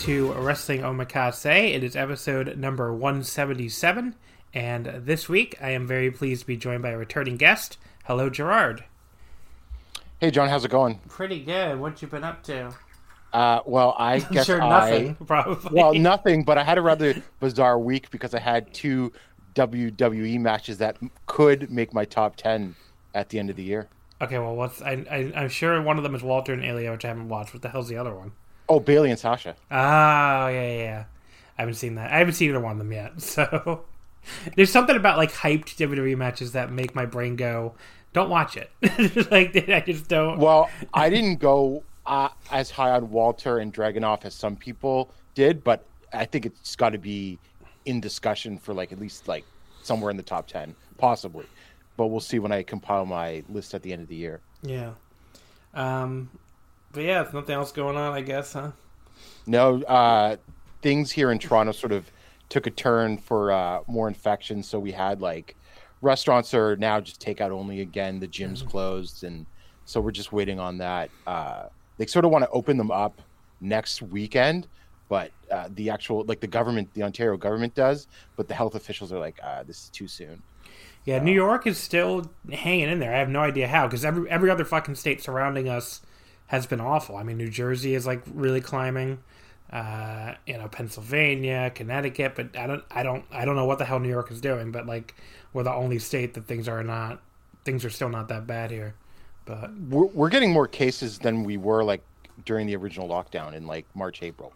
To Wrestling Omakase. It is episode number 177, and this week I am very pleased to be joined by a returning guest. Hello, Gerard. Hey, John, how's it going? Pretty good. What you been up to? Uh, well, I I'm guess sure nothing, I, probably. well, nothing, but I had a rather bizarre week because I had two WWE matches that could make my top ten at the end of the year. Okay, well, what's I, I I'm sure one of them is Walter and Ilya, which I haven't watched. What the hell's the other one? Oh, Bayley and Sasha. Oh, yeah, yeah, yeah. I haven't seen that. I haven't seen either one of them yet. So there's something about like hyped WWE matches that make my brain go, "Don't watch it." like I just don't. Well, I didn't go uh, as high on Walter and Dragunov as some people did, but I think it's got to be in discussion for like at least like somewhere in the top ten, possibly. But we'll see when I compile my list at the end of the year. Yeah. Um, but yeah, there's nothing else going on, I guess, huh? No, uh, things here in Toronto sort of took a turn for uh, more infections. So we had like restaurants are now just takeout only again. The gyms closed, and so we're just waiting on that. Uh, they sort of want to open them up next weekend, but uh, the actual like the government, the Ontario government does, but the health officials are like, uh, this is too soon. Yeah, New York is still hanging in there. I have no idea how because every every other fucking state surrounding us has been awful. I mean, New Jersey is like really climbing. Uh, you know, Pennsylvania, Connecticut, but I don't, I don't, I don't know what the hell New York is doing. But like, we're the only state that things are not, things are still not that bad here. But We're, we're getting more cases than we were like during the original lockdown in like March, April.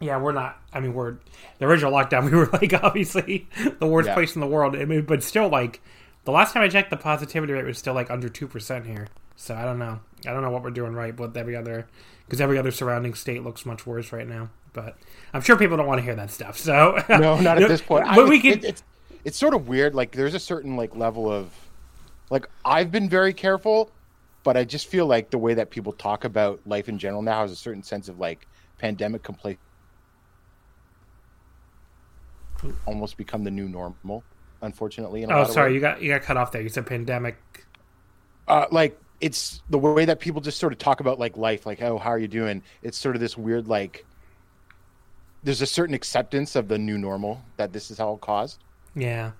yeah, we're not. I mean, we're the original lockdown. We were like obviously the worst Yeah. place in the world. I mean, but still, like the last time I checked, the positivity rate was still like under two percent here. So I don't know. I don't know what we're doing right with every other because every other surrounding state looks much worse right now. But I'm sure people don't want to hear that stuff. So no, not at this point. But I, we it- could. it's it's sort of weird. Like there's a certain like level of like I've been very careful, but I just feel like the way that people talk about life in general now has a certain sense of like pandemic complaint almost become the new normal. Unfortunately, oh, sorry, you got you got cut off there. You said pandemic. uh, like it's the way that people just sort of talk about like life, like oh, how are you doing? It's sort of this weird like. There's a certain acceptance of the new normal that this is how it caused. Yeah.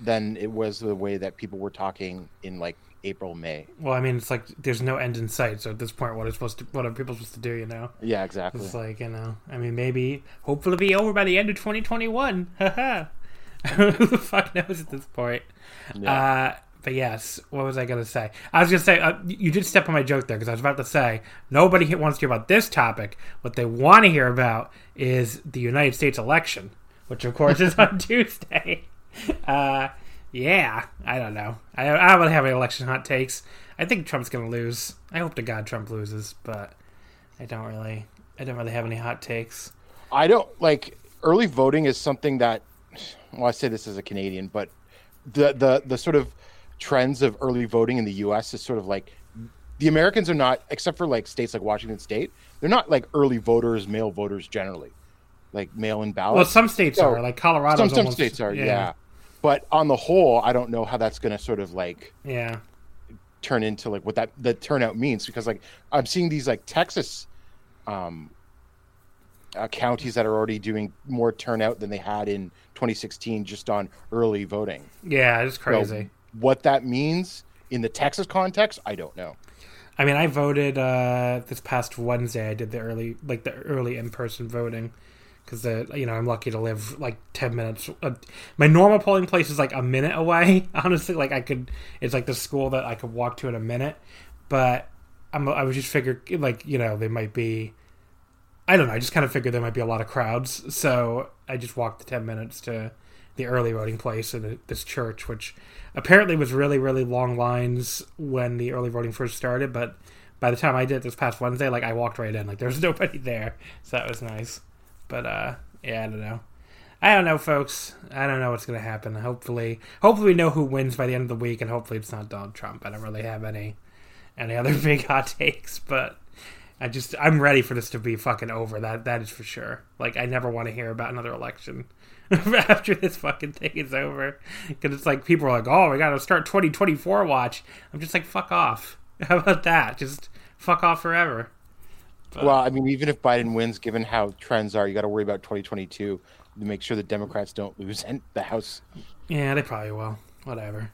than it was the way that people were talking in like April, May. Well, I mean, it's like there's no end in sight. So at this point, what are supposed to? What are people supposed to do? You know. Yeah, exactly. It's like, you know, I mean, maybe, hopefully be over by the end of 2021. Haha. Who the fuck knows at this point? Uh, but yes, what was I going to say? I was going to say, uh, you did step on my joke there because I was about to say, nobody wants to hear about this topic. What they want to hear about is the United States election, which of course is on Tuesday. Uh, yeah, I don't know. I, I don't have any election hot takes. I think Trump's going to lose. I hope to God Trump loses, but I don't really, I don't really have any hot takes. I don't like early voting is something that well, I say this as a Canadian, but the the the sort of trends of early voting in the US is sort of like the Americans are not except for like states like Washington state, they're not like early voters, male voters generally. Like mail in ballots. Well, some states So, are like Colorado. some some states are, yeah. But on the whole, I don't know how that's going to sort of like yeah. turn into like what that the turnout means because like I'm seeing these like Texas um uh, counties that are already doing more turnout than they had in 2016 just on early voting. Yeah, it's crazy. So what that means in the Texas context, I don't know. I mean, I voted uh, this past Wednesday. I did the early, like the early in person voting, because the you know I'm lucky to live like ten minutes. Uh, my normal polling place is like a minute away. Honestly, like I could, it's like the school that I could walk to in a minute. But I'm, I was just figured like you know they might be. I don't know. I just kind of figured there might be a lot of crowds, so I just walked the ten minutes to the early voting place in this church, which apparently was really really long lines when the early voting first started but by the time i did this past wednesday like i walked right in like there was nobody there so that was nice but uh yeah i don't know i don't know folks i don't know what's gonna happen hopefully hopefully we know who wins by the end of the week and hopefully it's not donald trump i don't really have any any other big hot takes but I just I'm ready for this to be fucking over. That that is for sure. Like I never want to hear about another election. after this fucking thing is over. Because it's like people are like, oh, we got to start 2024 watch. I'm just like, fuck off. How about that? Just fuck off forever. But, well, I mean, even if Biden wins, given how trends are, you got to worry about 2022 to make sure the Democrats don't lose the House. Yeah, they probably will. Whatever.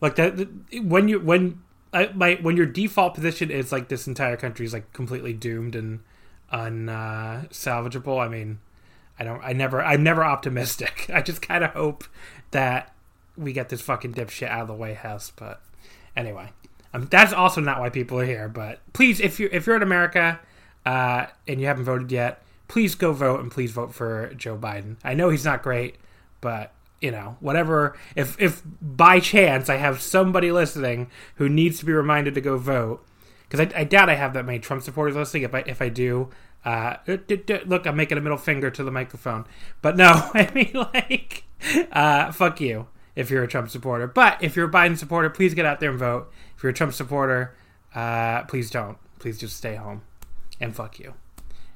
Like that when you when I, my when your default position is like this entire country is like completely doomed and unsalvageable. Uh, I mean, I don't. I never. I'm never optimistic. I just kind of hope that we get this fucking dipshit out of the White House. But anyway, um, that's also not why people are here. But please, if you if you're in America uh, and you haven't voted yet, please go vote and please vote for Joe Biden. I know he's not great, but you know, whatever. If if by chance I have somebody listening who needs to be reminded to go vote, because I, I doubt I have that many Trump supporters listening. If I if I do, uh, look, I'm making a middle finger to the microphone. But no, I mean, like, uh, fuck you if you're a Trump supporter. But if you're a Biden supporter, please get out there and vote. If you're a Trump supporter, uh, please don't. Please just stay home and fuck you.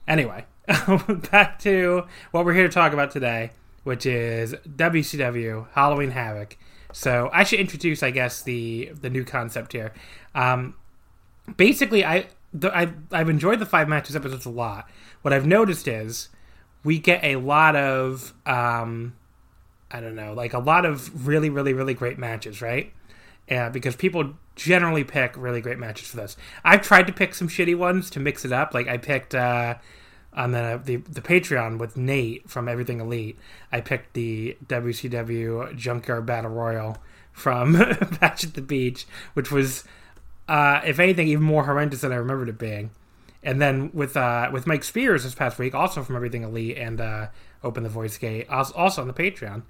Anyway, back to what we're here to talk about today, which is WCW Halloween Havoc. So I should introduce, I guess, the the new concept here. Um, basically, I the, I, I've enjoyed the five matches episodes a lot. What I've noticed is we get a lot of, um, I don't know, like a lot of really, really, really great matches, right? Yeah, because people generally pick really great matches for this. I've tried to pick some shitty ones to mix it up. Like I picked uh, on the, the the Patreon with Nate from Everything Elite. I picked the WCW Junkyard Battle Royal from Match at the Beach, which was uh, if anything, even more horrendous than I remembered it being. And then with uh, with Mike Spears this past week, also from Everything Elite and uh, Open the Voice Gate, also on the Patreon,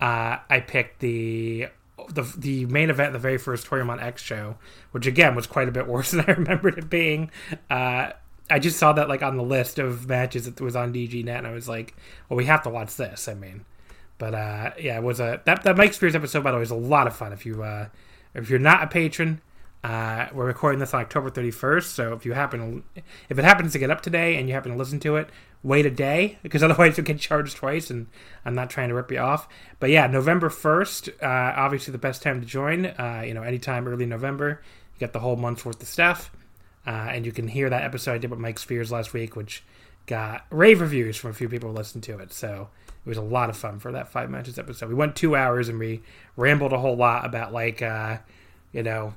uh, I picked the the the main event, the very first Toryumon X show, which again was quite a bit worse than I remembered it being. Uh, I just saw that like on the list of matches that was on DGNet, and I was like, well, we have to watch this. I mean, but uh, yeah, it was a that that Mike Spears episode by the way was a lot of fun. If you uh, if you're not a patron, uh, we're recording this on October 31st, so if you happen, if it happens to get up today and you happen to listen to it, wait a day because otherwise you'll get charged twice. And I'm not trying to rip you off, but yeah, November 1st, uh, obviously the best time to join. Uh, you know, anytime early November, you get the whole month's worth of stuff, uh, and you can hear that episode I did with Mike Spears last week, which got rave reviews from a few people who listened to it. So it was a lot of fun for that five matches episode. We went two hours and we rambled a whole lot about like, uh, you know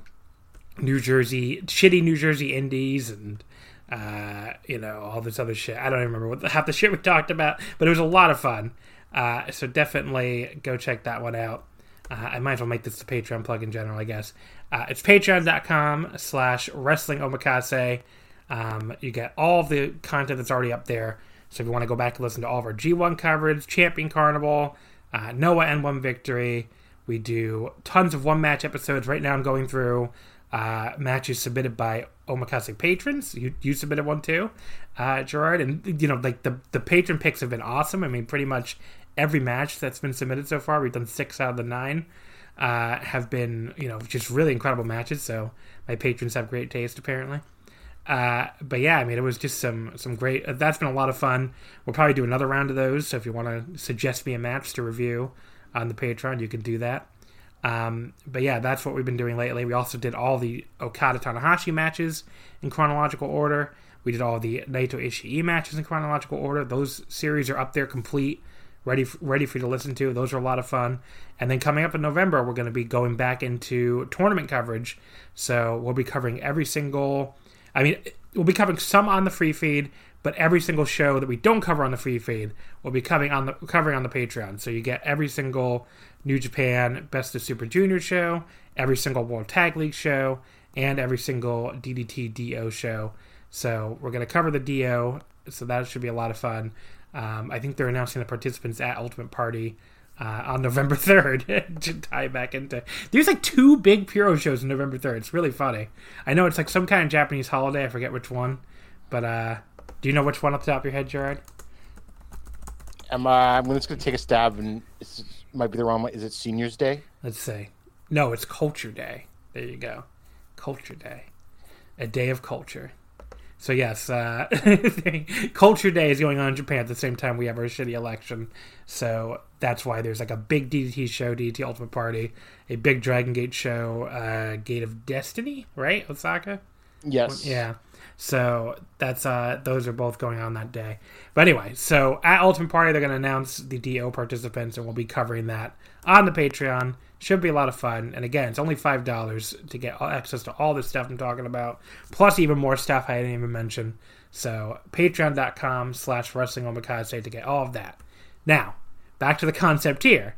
New Jersey, shitty New Jersey indies and uh, you know all this other shit. I don't even remember what the, half the shit we talked about, but it was a lot of fun. Uh, so definitely go check that one out. Uh, I might as well make this the Patreon plug in general, I guess. Uh, it's patreon.com slash wrestling omakase. Um, you get all of the content that's already up there. So if you want to go back and listen to all of our G1 coverage, Champion Carnival, uh, Noah N1 Victory, we do tons of one match episodes. Right now I'm going through uh, matches submitted by Omakase patrons. You you submitted one too, uh, Gerard, and you know like the the patron picks have been awesome. I mean, pretty much every match that's been submitted so far, we've done six out of the nine, uh, have been you know just really incredible matches. So my patrons have great taste apparently. Uh, but yeah, I mean, it was just some some great. Uh, that's been a lot of fun. We'll probably do another round of those. So if you want to suggest me a match to review on the Patreon, you can do that. Um, but yeah, that's what we've been doing lately. We also did all the Okada Tanahashi matches in chronological order. We did all the Naito Ishii matches in chronological order. Those series are up there complete, ready ready for you to listen to. Those are a lot of fun. And then coming up in November, we're going to be going back into tournament coverage. So we'll be covering every single. I mean, we'll be covering some on the free feed, but every single show that we don't cover on the free feed will be covering on the covering on the Patreon. So you get every single New Japan Best of Super Junior show, every single World Tag League show, and every single DDT D-Oh show. So we're going to cover the D-Oh, so that should be a lot of fun. Um, I think they're announcing the participants at Ultimate Party uh, on November 3rd to tie back into. There's like two big Puro shows on November 3rd. It's really funny. I know it's like some kind of Japanese holiday. I forget which one. But uh, do you know which one off the top of your head, Gerard? Am I, I'm just going to take a stab and might be the wrong one. Is it Seniors Day? Let's see. No, it's Culture Day. There you go. Culture Day. A day of culture. So yes, uh, Culture Day is going on in Japan at the same time we have our shitty election. So that's why there's like a big DDT show, DDT Ultimate Party, a big Dragon Gate show, uh, Gate of Destiny, right? Osaka. Yes. Yeah. So that's uh those are both going on that day. But anyway, so at Ultimate Party they're gonna announce the D-Oh participants and we'll be covering that on the Patreon. Should be a lot of fun. And again, it's only five dollars to get access to all the stuff I'm talking about, plus even more stuff I didn't even mention. So patreon.com slash wrestling omakase to get all of that. Now, back to the concept here.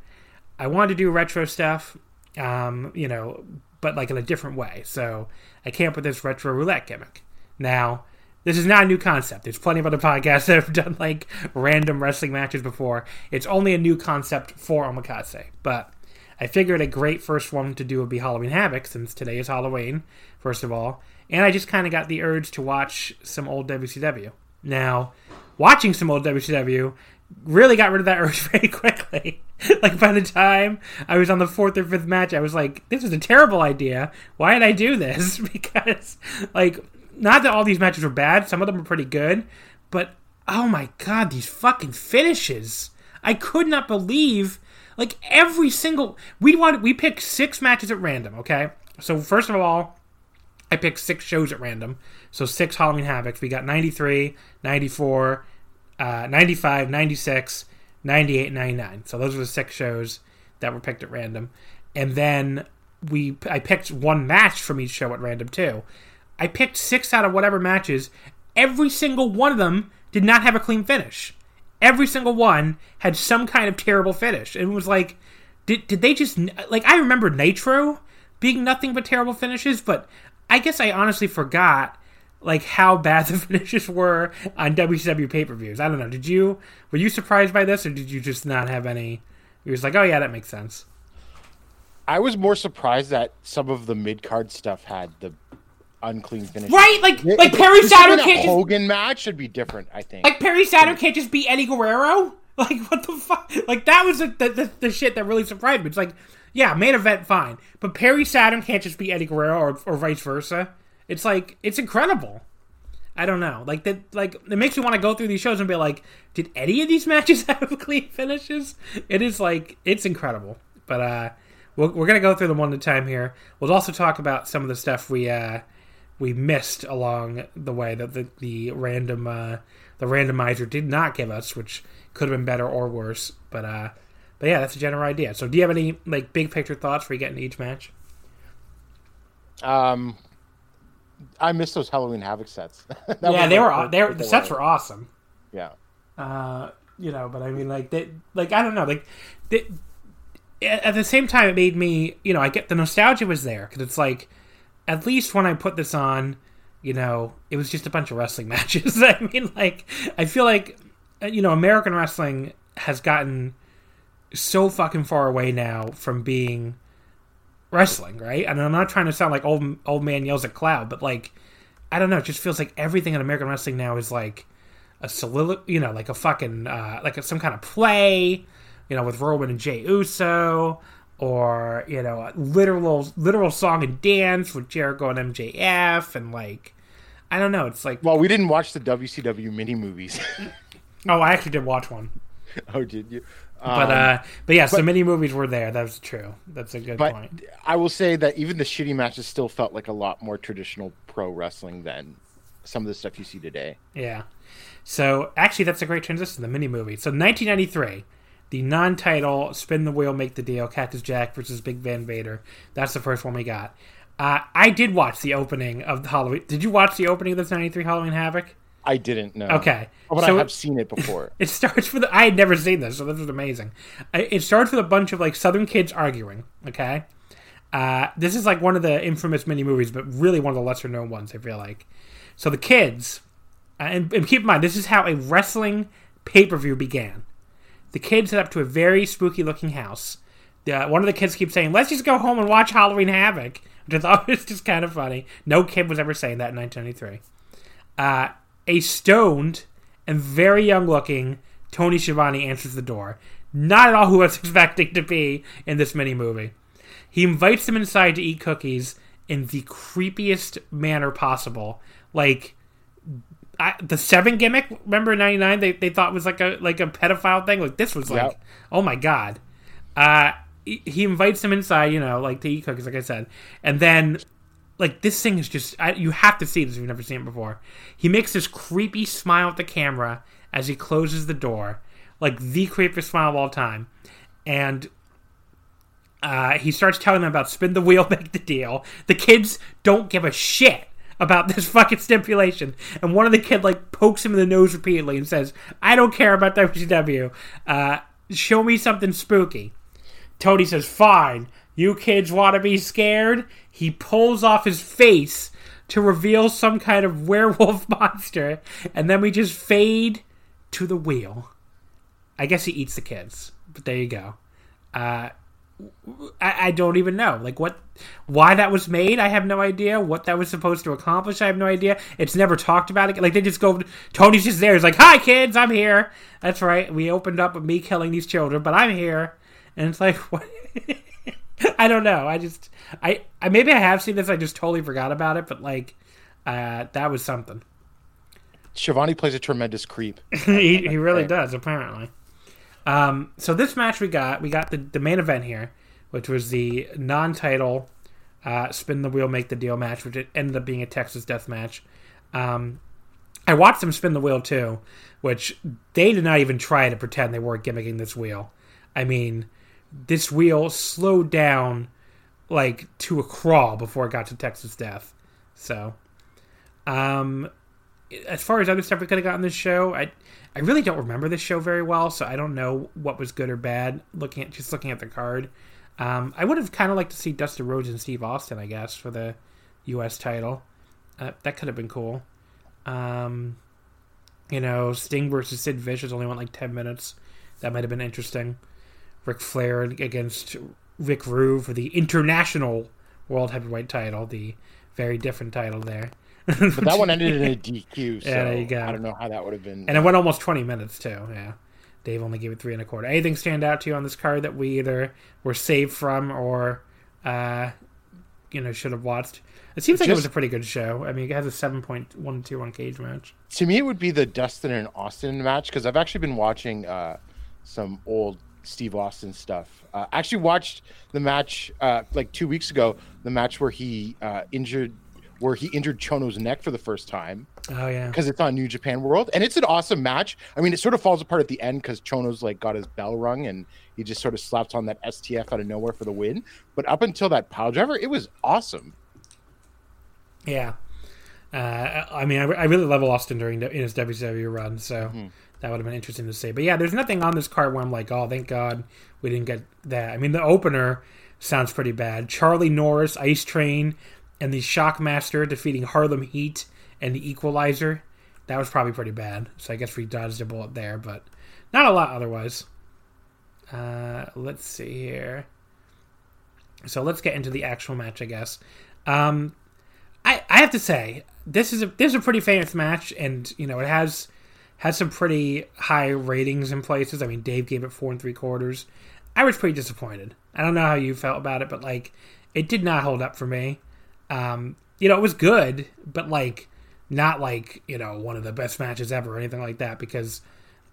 I wanted to do retro stuff, um, you know, but like in a different way. So I came up with this retro roulette gimmick. Now, this is not a new concept. There's plenty of other podcasts that have done like random wrestling matches before. It's only a new concept for Omakase. But I figured a great first one to do would be Halloween Havoc, since today is Halloween, first of all. And I just kind of got the urge to watch some old WCW. Now, watching some old WCW really got rid of that urge very quickly. like by the time I was on the fourth or fifth match, I was like, "This is a terrible idea. Why did I do this?" because, like, not that all these matches were bad. Some of them were pretty good, but oh my god, these fucking finishes! I could not believe like every single we want we pick six matches at random. Okay, so first of all, I picked six shows at random. So six Halloween Havocs. We got 93, 94, uh, 95, 96, 98, 99. So those were the six shows that were picked at random. And then we I picked one match from each show at random too. I picked six out of whatever matches. Every single one of them did not have a clean finish every single one had some kind of terrible finish. And it was like, did did they just like? I remember Nitro being nothing but terrible finishes, but I guess I honestly forgot like how bad the finishes were on WCW pay per views. I don't know. Did you were you surprised by this, or did you just not have any? You was like, oh yeah, that makes sense. I was more surprised that some of the mid card stuff had the unclean finish. Right, like like Perry Saturn can't just Hogan match should be different. I think like Perry Saturn can't just beat Eddie Guerrero. Like what the fuck? Like that was the, the, the shit that really surprised me. It's like yeah, main event fine, but Perry Saturn can't just beat Eddie Guerrero or, or vice versa. It's like it's incredible. I don't know. Like that. Like it makes me want to go through these shows and be like, did any of these matches have clean finishes? It is like it's incredible. But uh, we we are gonna go through them one at a time here. We'll also talk about some of the stuff we uh we missed along the way that the, the random uh, the randomizer did not give us, which could have been better or worse. But uh, but yeah, that's a general idea. So, do you have any like big picture thoughts for you getting each match? Um, I missed those Halloween Havoc sets. yeah, they were they the sets were awesome. Yeah. Uh, you know, but I mean, like they like I don't know, like they, at the same time, it made me you know I get the nostalgia was there because it's like at least when I put this on, you know, it was just a bunch of wrestling matches. I mean, like, I feel like, uh, you know, American wrestling has gotten so fucking far away now from being wrestling, right? And I'm not trying to sound like old old man yells at cloud, but like, I don't know, it just feels like everything in American wrestling now is like a solilo- you know, like a fucking uh, like a, some kind of play, you know, with Roman and Jey Uso or you know, literal literal song and dance with Jericho and MJF, and like, I don't know. It's like, well, we didn't watch the WCW mini movies. oh, I actually did watch one. Oh, did you? but uh, but yeah, so many movies were there. that's true. That's a good But point. I will say that even the shitty matches still felt like a lot more traditional pro wrestling than some of the stuff you see today. Yeah. So actually, that's a great transition. The mini movie. So 1993, the non-title Spin the Wheel, Make the Deal, Cactus Jack versus Big Van Vader. That's the first one we got. Uh, I did watch the opening of the Halloween. Did you watch the opening of this 93 Halloween Havoc? I didn't know. Okay. But So- I have seen it before. It starts with I had never seen this, so this was amazing. It starts with a bunch of like Southern kids arguing. Okay, uh, this is like one of the infamous mini movies, but really one of the lesser known ones. I feel like. So the kids, uh, and, and keep in mind this is how a wrestling pay per view began. The kids head up to a very spooky looking house. Uh, one of the kids keeps saying, "Let's just go home and watch Halloween Havoc," which I thought was just kind of funny. No kid was ever saying that in 1993 uh, a stoned and very young looking Tony Schiavone answers the door. Not at all who I was expecting to be in this mini movie. He invites them inside to eat cookies in the creepiest manner possible. Like I, the seven gimmick, remember in '99? They, they thought was like a like a pedophile thing. Like this was like, Yep. oh my god. Uh, he he invites them inside, you know, like to eat cookies, like I said, and then like this thing is just I, you have to see this if you've never seen it before. He makes this creepy smile at the camera as he closes the door, like the creepiest smile of all time, and uh, he starts telling them about spin the wheel, make the deal. The kids don't give a shit about this fucking stipulation, and one of the kid like pokes him in the nose repeatedly and says, "I don't care about WCW. Uh, show me something spooky." Tony says, Fine, you kids want to be scared? He pulls off his face to reveal some kind of werewolf monster, and then we just fade to the wheel. I guess he eats the kids, but there you go. Uh, I, I don't even know. Like what why that was made i have no idea. What that was supposed to accomplish i have no idea. It's never talked about it like they just go tony's just there. He's like hi kids i'm here. That's right. We opened up with me killing these children but i'm here. And it's like what? I don't know. I just I, I maybe i have seen this. I just totally forgot about it but like uh that was something. Schiavone plays a tremendous creep. he, he really does apparently um, so this match we got we got the, the main event here which was the non-title uh, spin the wheel make the deal match which ended up being a texas death match. Um, i watched them spin the wheel too which they did not even try to pretend they weren't gimmicking this wheel. I mean this wheel slowed down like to a crawl before it got to texas death. So um as far as other stuff we could have gotten this show, I I really don't remember this show very well, so I don't know what was good or bad. Looking at just looking at the card, um, I would have kind of liked to see Dustin Rhodes and Steve Austin, I guess, for the U.S. title. Uh, that could have been cool. Um, you know, Sting versus Sid Vicious only went like ten minutes. That might have been interesting. Ric Flair against Rick Rude for the international World Heavyweight title, the very different title there. But that one ended in a DQ. So Yeah, there you go. I don't know how that would have been. And it went almost 20 minutes, too. Yeah. Dave only gave it three and a quarter. Anything stand out to you on this card that we either were saved from or, uh, you know, should have watched? It seems like it was a pretty good show. I mean, it has a 7.121 cage match. to me, it would be the Dustin and Austin match because I've actually been watching uh, some old Steve Austin stuff. Uh, actually watched the match uh, like two weeks ago, the match where he uh, injured, where he injured Chono's neck for the first time Oh, yeah. because it's on New Japan World, and it's an awesome match. I mean, it sort of falls apart at the end because Chono's like got his bell rung and he just sort of slaps on that STF out of nowhere for the win. But up until that pile driver, it was awesome. Yeah. Uh, I mean, I, I really love Austin during the, in his WCW run, so that would have been interesting to see. But yeah, there's nothing on this card where I'm like, oh, thank God we didn't get that. I mean, the opener sounds pretty bad. Charlie Norris, Ice Train, and the Shockmaster defeating Harlem Heat and the Equalizer. That was probably pretty bad. So I guess we dodged a bullet there, but not a lot otherwise. Uh, let's see here. So let's get into the actual match, I guess. Um, I, I have to say this is a this is a pretty famous match, and you know it has has some pretty high ratings in places. I mean, Dave gave it four and three quarters. I was pretty disappointed. I don't know how you felt about it, but like it did not hold up for me. Um, you know, it was good, but like not like you know one of the best matches ever or anything like that because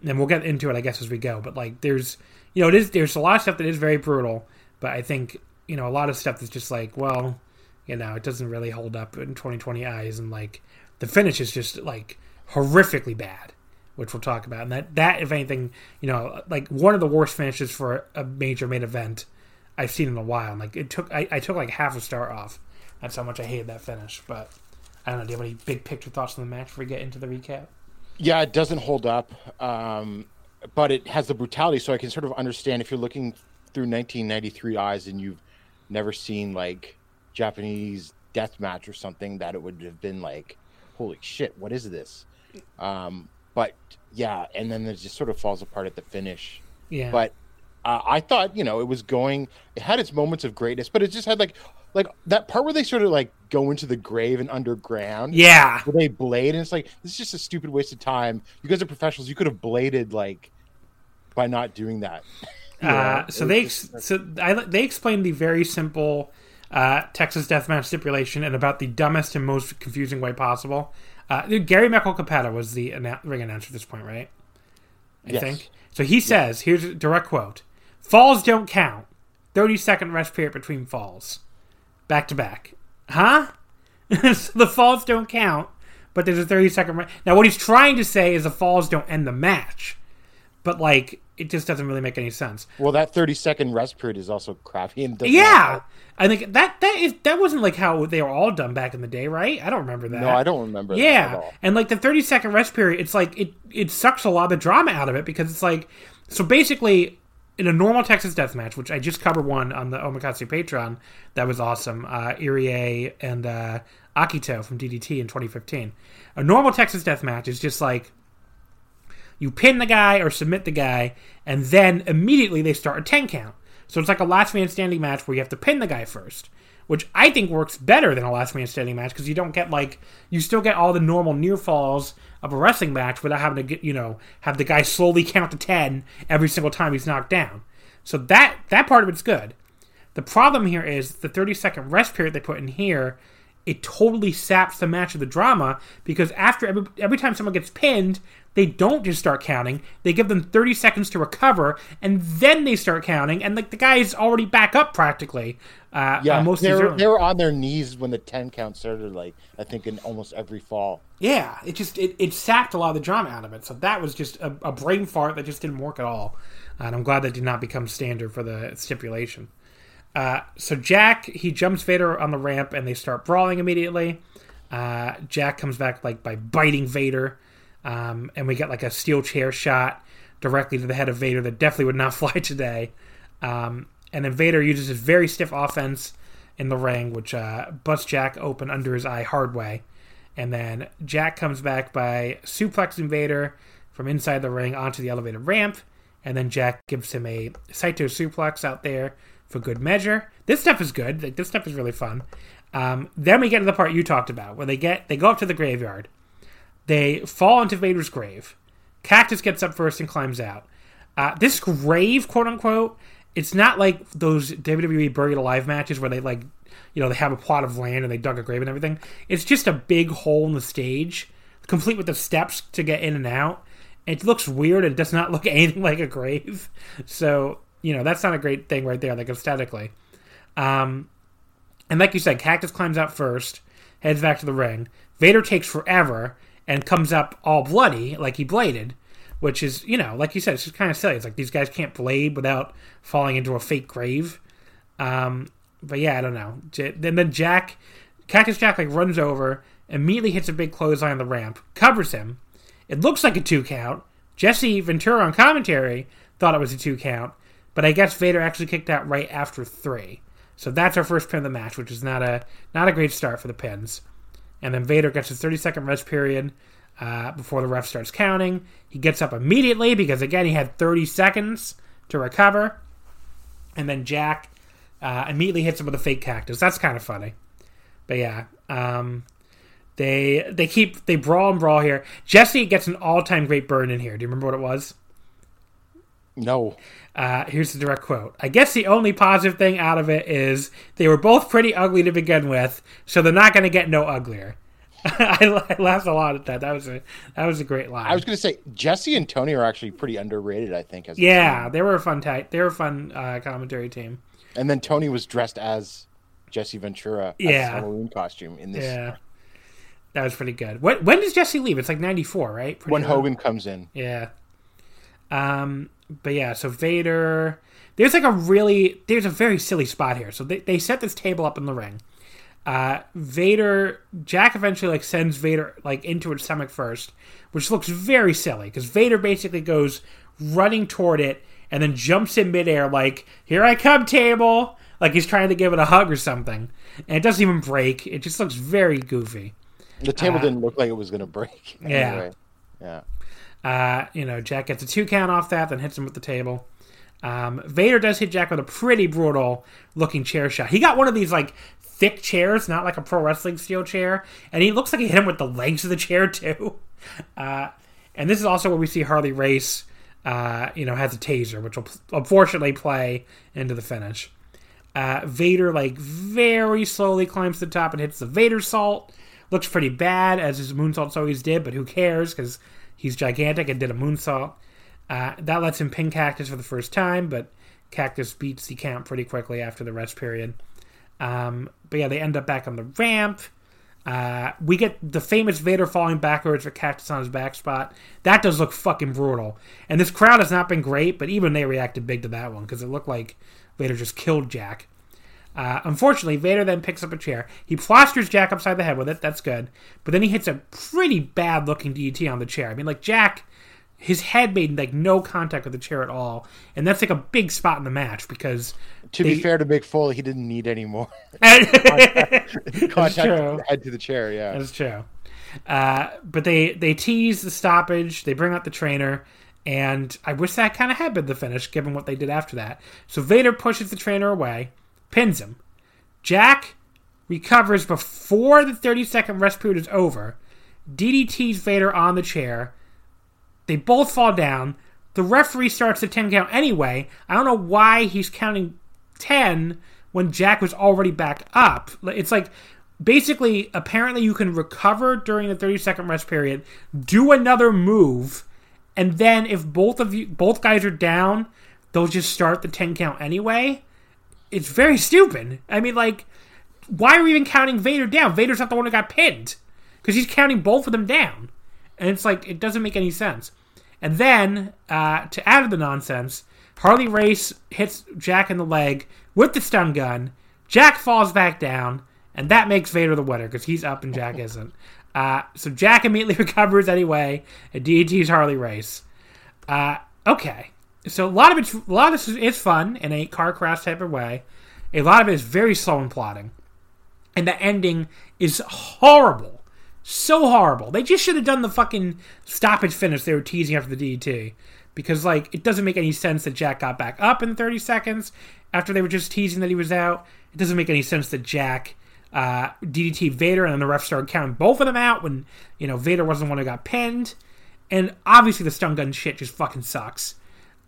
and we'll get into it, I guess, as we go. But like, there's you know, it is there's a lot of stuff that is very brutal, but I think you know a lot of stuff that's just like, well, you know, it doesn't really hold up in 2020 eyes, and like the finish is just like horrifically bad, which we'll talk about. And that that if anything, you know, like one of the worst finishes for a major main event I've seen in a while. Like it took, I, I took like half a star off. That's how much I hated that finish. But I don't know. Do you have any big picture thoughts on the match before we get into the recap? Yeah, it doesn't hold up, um, but it has the brutality, so I can sort of understand if you're looking through 1993 eyes and you've never seen like Japanese death match or something, that it would have been like, holy shit, what is this? Um, but yeah, and then it just sort of falls apart at the finish. Yeah. But uh, I thought, you know, it was going. It had its moments of greatness, but it just had like, like that part where they sort of like go into the grave and underground. Yeah. Where they blade, and it's like this is just a stupid waste of time. You guys are professionals. You could have bladed like by not doing that. You know? Uh, so they just- so I, they explained the very simple uh, Texas deathmatch stipulation in about the dumbest and most confusing way possible. Uh, Gary Michael Cappetta was the annou- ring announcer at this point, right? I Yes. think. So he says, here's a direct quote Falls don't count. 30 second rest period between falls. Back to back. Huh? so the falls don't count, but there's a 30 second. Re- now, what he's trying to say is the falls don't end the match. But, like, it just doesn't really make any sense. well, that thirty second rest period is also crappy. And Yeah. I think that that is that wasn't like how they were all done back in the day, right? I don't remember that. No, I don't remember. that at Yeah, all. and like the thirty second rest period, it's like it it sucks a lot of the drama out of it because it's like so basically in a normal Texas death match, which I just covered one on the Omakase Patreon, that was awesome. Uh, Irie and uh, Akito from DDT in 2015. A normal Texas death match is just like you pin the guy or submit the guy, and then immediately they start a 10 count. So it's like a last man standing match where you have to pin the guy first, which I think works better than a last man standing match because you don't get like, you still get all the normal near falls of a wrestling match without having to get, you know, have the guy slowly count to 10 every single time he's knocked down. So that, that part of it's good. The problem here is the 30 second rest period they put in here. It totally saps the match of the drama because after every, every time someone gets pinned, they don't just start counting. They give them 30 seconds to recover, and then they start counting. And like the guy's already back up practically. Uh, Yeah, most they were, they were on their knees when the ten count started. Like I think in almost every fall. Yeah, it just it, it sapped a lot of the drama out of it. So that was just a, a brain fart that just didn't work at all. And I'm glad that did not become standard for the stipulation. Uh, so Jack he jumps Vader on the ramp and they start brawling immediately. Uh, Jack comes back like by biting Vader, um, and we get like a steel chair shot directly to the head of Vader that definitely would not fly today. Um, and then Vader uses his very stiff offense in the ring, which uh, busts Jack open under his eye hard way. And then Jack comes back by suplexing Vader from inside the ring onto the elevated ramp. And then Jack gives him a Saito suplex out there for good measure. This stuff is good. Like, this stuff is really fun. Um, then we get to the part you talked about, where they get they go up to the graveyard. They fall into Vader's grave. Cactus gets up first and climbs out. Uh, this grave, quote unquote, it's not like those WWE buried alive matches where they like, you know, they have a plot of land and they dug a grave and everything. It's just a big hole in the stage, complete with the steps to get in and out. It looks weird. It does not look anything like a grave. So you know that's not a great thing right there, like aesthetically. Um, and like you said, Cactus climbs out first, heads back to the ring. Vader takes forever and comes up all bloody, like he bladed, which is, you know, like you said, it's just kind of silly. It's like these guys can't blade without falling into a fake grave. Um, but yeah, I don't know. Then then Jack, Cactus Jack, like runs over, immediately hits a big clothesline on the ramp, covers him. It looks like a two count. Jesse Ventura on commentary thought it was a two count, but I guess Vader actually kicked out right after three. So that's our first pin of the match, which is not a not a great start for the pins. And then Vader gets his 30 second rest period uh, before the ref starts counting. He gets up immediately because again he had 30 seconds to recover. And then Jack uh, immediately hits him with a fake cactus. That's kind of funny. But yeah, um, they they keep they brawl and brawl here. Jesse gets an all time great burn in here. Do you remember what it was? No, Uh, here's the direct quote. I guess the only positive thing out of it is they were both pretty ugly to begin with, so they're not going to get no uglier. I, I laughed a lot at that. That was a that was a great line. I was going to say Jesse and Tony are actually pretty underrated. I think. Yeah, they were a fun type. They were a fun uh, commentary team. And then Tony was dressed as Jesse Ventura. Yeah. Halloween costume in this. Yeah, that was pretty good. When when does Jesse leave? It's like ninety four, right? Pretty When. Hogan comes in, Yeah. Um, but yeah, so Vader. There's like a really there's a very silly spot here. So they, they set this table up in the ring. Uh, Vader Jack eventually like sends Vader like into his stomach first, which looks very silly because Vader basically goes running toward it and then jumps in midair like here I come table like he's trying to give it a hug or something and it doesn't even break. It just looks very goofy. the table Uh, didn't look like it was going to break. Yeah. Anyway. Yeah. Uh, you know, Jack gets a two count off that, then hits him with the table. Um, Vader does hit Jack with a pretty brutal looking chair shot. He got one of these like thick chairs, not like a pro wrestling steel chair, and he looks like he hit him with the legs of the chair too. Uh, and this is also where we see Harley Race, uh, you know, has a taser, which will unfortunately play into the finish. Uh, Vader like very slowly climbs to the top and hits the Vadersault. Looks pretty bad as his moonsaults always did, but who cares because he's gigantic and did a moonsault. Uh, that lets him pin Cactus for the first time, but Cactus beats the count pretty quickly after the rest period. Um, but yeah, they end up back on the ramp. Uh, we get the famous Vader falling backwards with Cactus on his back spot. That does look fucking brutal. And this crowd has not been great, but even they reacted big to that one because it looked like Vader just killed Jack. Uh, unfortunately, Vader then picks up a chair. He plasters Jack upside the head with it. That's good. But then he hits a pretty bad looking DDT on the chair. I mean, like Jack, his head made like no contact with the chair at all, and that's like a big spot in the match because To They- be fair to Mick Foley, he didn't need any more that's contact true. head to the chair. Yeah. That's true. Uh, but they they tease the stoppage. They bring out the trainer, and I wish that kind of had been the finish, given what they did after that. So Vader pushes the trainer away, pins him. Jack recovers before the 30 second rest period is over. DDTs Vader on the chair. They both fall down. The referee starts the 10 count anyway. I don't know why he's counting 10 when Jack was already back up. It's like basically, apparently, you can recover during the 30 second rest period, do another move, and then if both of you, both guys are down, they'll just start the 10 count anyway. It's very stupid. I mean, like, why are we even counting Vader down? Vader's not the one who got pinned because he's counting both of them down, and it's like it doesn't make any sense. And then uh, to add to the nonsense, Harley Race hits Jack in the leg with the stun gun. Jack falls back down, and that makes Vader the winner because he's up and Jack isn't. Uh, so Jack immediately recovers anyway, and DDT's Harley Race. Uh, okay, so a lot of it's a lot of this is, is fun in a car crash type of way. A lot of it is very slow and plotting, and the ending is horrible, so horrible. They just should have done the fucking stoppage finish they were teasing after the DDT, because like it doesn't make any sense that Jack got back up in 30 seconds after they were just teasing that he was out. It doesn't make any sense that Jack uh, DDT Vader and then the ref started counting both of them out when you know Vader wasn't the one who got pinned. And obviously the stun gun shit just fucking sucks.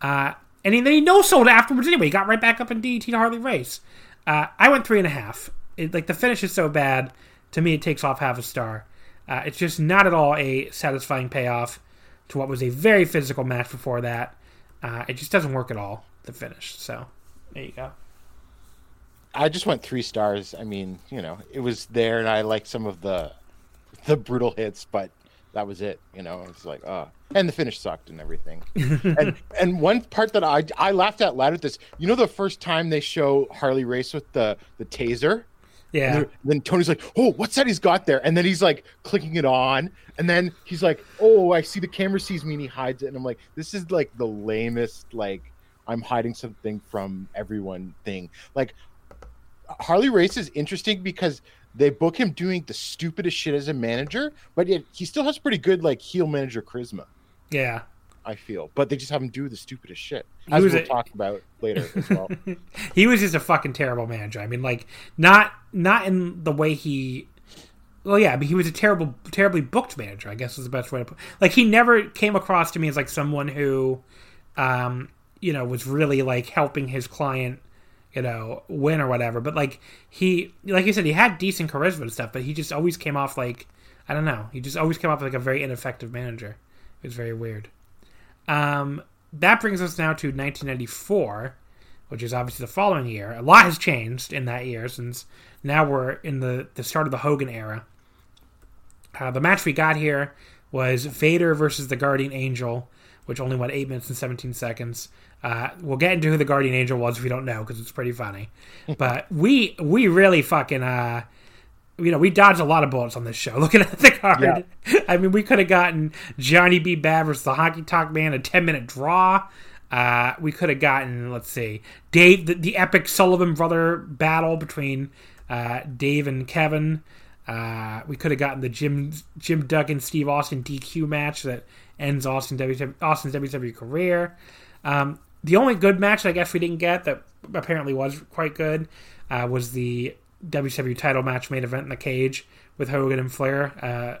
Uh, and then he no sold afterwards anyway. He got right back up in DDT to Harley Race. Uh, I went three and a half. It, like the finish is so bad, to me it takes off half a star. Uh, it's just not at all a satisfying payoff to what was a very physical match before that. Uh, it just doesn't work at all. The finish. So there you go. I just went three stars. I mean, you know, it was there, and I liked some of the the brutal hits, but that was it. You know, it's like, uh, and the finish sucked and everything. and and one part that I I laughed out loud at this. You know, the first time they show Harley race with the the taser. Yeah. Then Tony's like, "Oh, what's that he's got there?" And then he's like clicking it on, and then he's like, "Oh, I see the camera sees me," and he hides it. And I'm like, "This is like the lamest like I'm hiding something from everyone thing." Like Harley Race is interesting because they book him doing the stupidest shit as a manager, but yet he still has pretty good like heel manager charisma. Yeah. I feel, but they just have him do the stupidest shit, as was we'll a- talk about later as well. he was just a fucking terrible manager. I mean, like not not in the way he. Well, yeah, but he was a terrible, terribly booked manager. I guess is the best way to put. Like he never came across to me as like someone who, um, you know, was really like helping his client, you know, win or whatever. But like he, like you said, he had decent charisma and stuff, but he just always came off like I don't know. He just always came off like a very ineffective manager. It was very weird. Um, that brings us now to 1994, which is obviously the following year. A lot has changed in that year since now we're in the the start of the Hogan era. Uh, the match we got here was Vader versus the Guardian Angel, which only went eight minutes and 17 seconds. Uh, we'll get into who the Guardian Angel was if you don't know because it's pretty funny. but we we really fucking uh, you know we dodged a lot of bullets on this show. Looking at the card, yeah. I mean we could have gotten Johnny B. Badd versus the Honky Tonk Man a 10 minute draw. Uh, we could have gotten let's see Dave the, the epic Sullivan brother battle between uh, Dave and Kevin. Uh, we could have gotten the Jim Jim Duggan Steve Austin DQ match that ends Austin w, Austin's WWE career. Um, the only good match I guess we didn't get that apparently was quite good uh, was the WCW title match main event in the cage with Hogan and Flair. Uh,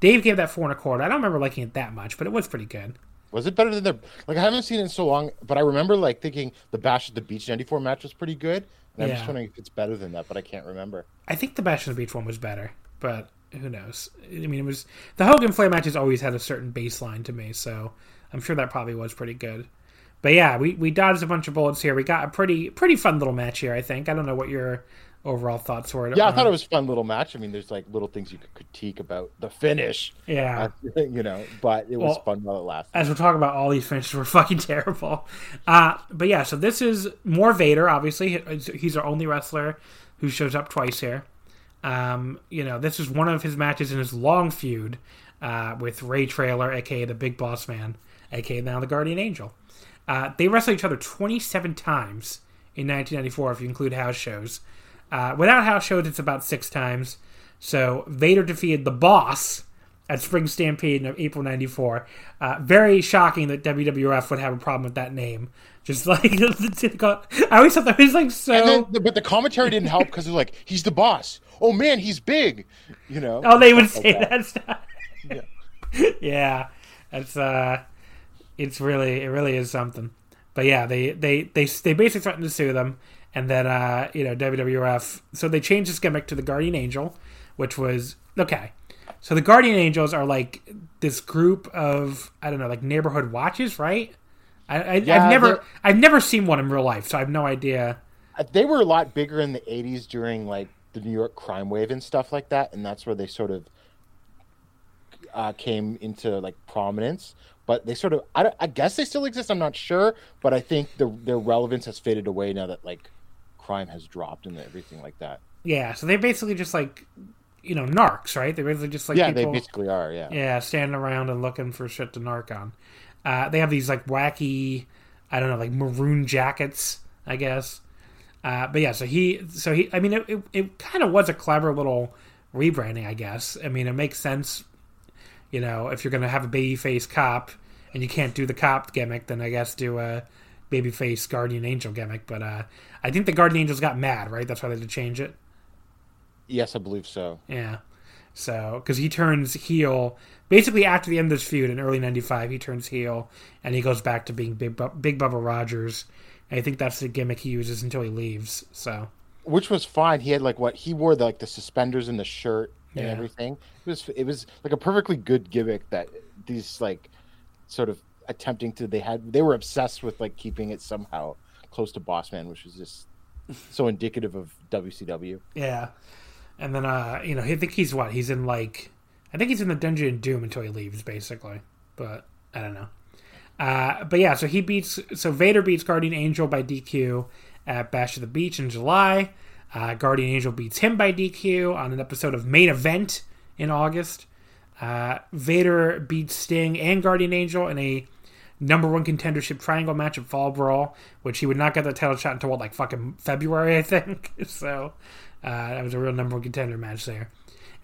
Dave gave that four and a quarter. I don't remember liking it that much, but it was pretty good. Was it better than the like? I haven't seen it in so long, but I remember like thinking the Bash at the Beach '94 match was pretty good. And I'm yeah. just wondering if it's better than that, but I can't remember. I think the Bash at the Beach one was better, but who knows? I mean, it was the Hogan Flair matches always had a certain baseline to me, so I'm sure that probably was pretty good. But yeah, we, we dodged a bunch of bullets here. We got a pretty pretty fun little match here. I think. I don't know what your overall thoughts were. Yeah, I thought it was a fun little match. I mean, there's like little things you could critique about the finish. Yeah, uh, you know, but it was well, fun while it lasted. As we're talking about, all these finishes were fucking terrible. Uh, but yeah, so this is more Vader. Obviously, he's our only wrestler who shows up twice here. Um, you know, this is one of his matches in his long feud uh, with Ray Traylor, aka the Big Boss Man, aka now the Guardian Angel. Uh, they wrestled each other 27 times in 1994, if you include house shows. Uh, without house shows, it's about six times. So Vader defeated the Boss at Spring Stampede in April '94. Uh, very shocking that WWF would have a problem with that name. Just like I always thought that was like so. Then, but the commentary didn't help because they're like, "He's the boss." Oh man, he's big. You know. Oh, they would say like that. that stuff. Yeah. yeah, that's uh, it's really it really is something. But yeah, they they they they basically threatened to sue them, and then uh, you know WWF. So they changed this gimmick to the Guardian Angel, which was okay. So the Guardian Angels are like this group of I don't know, like neighborhood watches, right? I, I have never I've never seen one in real life, so I have no idea. Uh, they were a lot bigger in the '80s during like the New York crime wave and stuff like that, and that's where they sort of uh, came into like prominence but they sort of I, I, guess they still exist i'm not sure but i think the, their relevance has faded away now that like crime has dropped and everything like that. Yeah so they're basically just like you know narcs right? They're basically just like yeah people, they basically are yeah. Yeah standing around and looking for shit to narc on. Uh, they have these like wacky i don't know like maroon jackets i guess. Uh, but yeah so he so he i mean it, it, it kind of was a clever little rebranding i guess. I mean it makes sense you know, if you're going to have a baby face cop and you can't do the cop gimmick, then I guess do a baby face guardian angel gimmick. But uh, I think the guardian angels got mad, right? That's why they had to change it. Yes, I believe so. Yeah. So, because he turns heel basically after the end of this feud in early '95, he turns heel and he goes back to being Big, Bu- Big Bubba Rogers. And I think that's the gimmick he uses until he leaves. So, which was fine. He had like what he wore the, like the suspenders and the shirt and yeah. everything. It was it was like a perfectly good gimmick that these like sort of attempting to they had they were obsessed with like keeping it somehow close to Bossman, which was just so indicative of WCW. Yeah, and then uh you know I think he's what he's in like I think he's in the Dungeon of Doom until he leaves basically, but I don't know. Uh, but yeah, so he beats so Vader beats Guardian Angel by DQ at Bash of the Beach in July. Uh, Guardian Angel beats him by DQ on an episode of Main Event in August. Uh, Vader beats Sting and Guardian Angel in a number one contendership triangle match at Fall Brawl, which he would not get the title shot until what, like fucking February, I think. so uh, that was a real number one contender match there.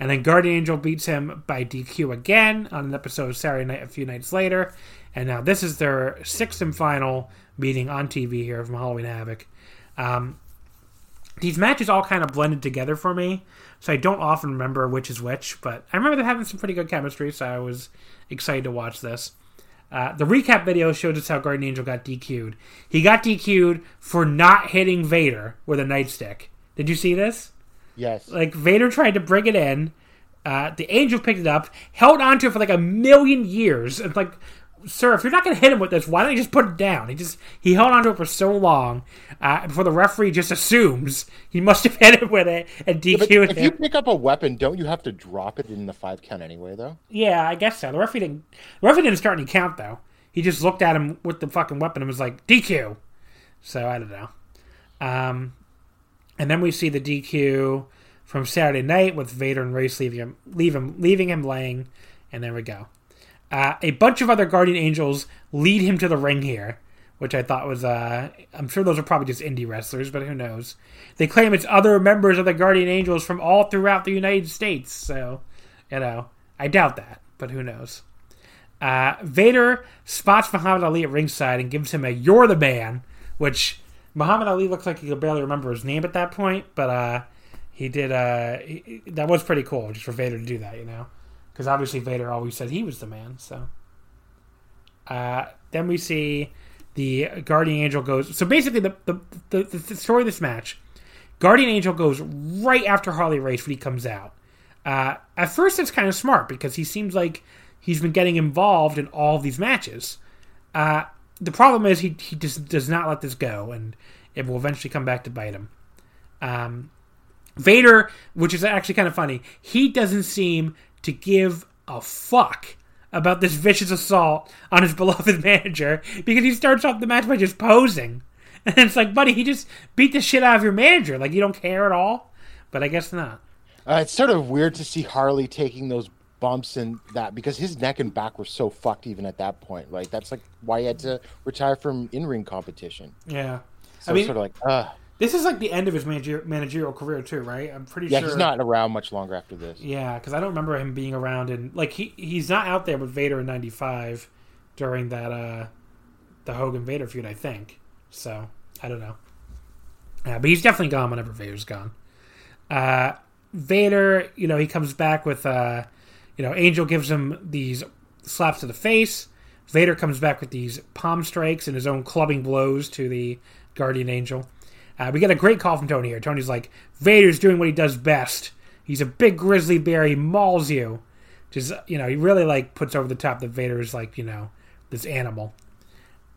And then Guardian Angel beats him by DQ again on an episode of Saturday Night a few nights later. And now this is their sixth and final meeting on TV here from Halloween Havoc. Um, these matches all kind of blended together for me, so I don't often remember which is which, but I remember them having some pretty good chemistry, so I was excited to watch this. Uh, the recap video showed us how Guardian Angel got DQ'd. He got DQ'd for not hitting Vader with a nightstick. Did you see this? Yes. Like Vader tried to bring it in. Uh, the angel picked it up, held onto it for like a million years. It's like, sir, if you're not going to hit him with this, why don't you just put it down? He just he held onto it for so long uh, before the referee just assumes he must have hit it with it and Yeah, but DQ'd if him. you pick up a weapon, don't you have to drop it in the five count anyway, though? Yeah, I guess so. The referee didn't. The referee didn't start any count though. He just looked at him with the fucking weapon and was like DQ. So I don't know. Um, and then we see the DQ from Saturday Night with Vader and Race leaving him, leave him, leaving him laying, and there we go. Uh, a bunch of other Guardian Angels lead him to the ring here, which I thought was. Uh, I'm sure those are probably just indie wrestlers, but who knows? They claim it's other members of the Guardian Angels from all throughout the United States. So, you know, I doubt that, but who knows? Uh, Vader spots Muhammad Ali at ringside and gives him a "You're the man," which Muhammad Ali looks like he could barely remember his name at that point, but uh, he did. Uh, he, that was pretty cool, just for Vader to do that, you know, because obviously Vader always said he was the man. So uh, then we see the Guardian Angel goes. So basically, the the, the the story of this match, Guardian Angel goes right after Harley Race when he comes out. Uh, at first, it's kind of smart because he seems like he's been getting involved in all of these matches. Uh, the problem is he he just does not let this go, and it will eventually come back to bite him. Um, Vader, which is actually kind of funny, he doesn't seem to give a fuck about this vicious assault on his beloved manager because he starts off the match by just posing. And it's like, buddy, he just beat the shit out of your manager. Like, you don't care at all? But I guess not. Uh, it's sort of weird to see Harley taking those bumps and that because his neck and back were so fucked even at that point. Like that's like why he had to retire from in ring competition. Yeah. So I mean, it's sort of like, uh, this is like the end of his manager- managerial career, too, right? I'm pretty yeah, sure. he's not around much longer after this. Yeah, because I don't remember him being around and like he he's not out there with Vader in '95 during that uh the Hogan Vader feud. I think so. I don't know. Yeah, but he's definitely gone whenever Vader's gone. Uh, Vader, you know, he comes back with uh, you know, Angel gives him these slaps to the face. Vader comes back with these palm strikes and his own clubbing blows to the Guardian Angel. Uh, we get a great call from Tony here. Tony's like, Vader's doing what he does best. He's a big grizzly bear. He mauls you. Just you know, he really like puts over the top that Vader is like you know this animal.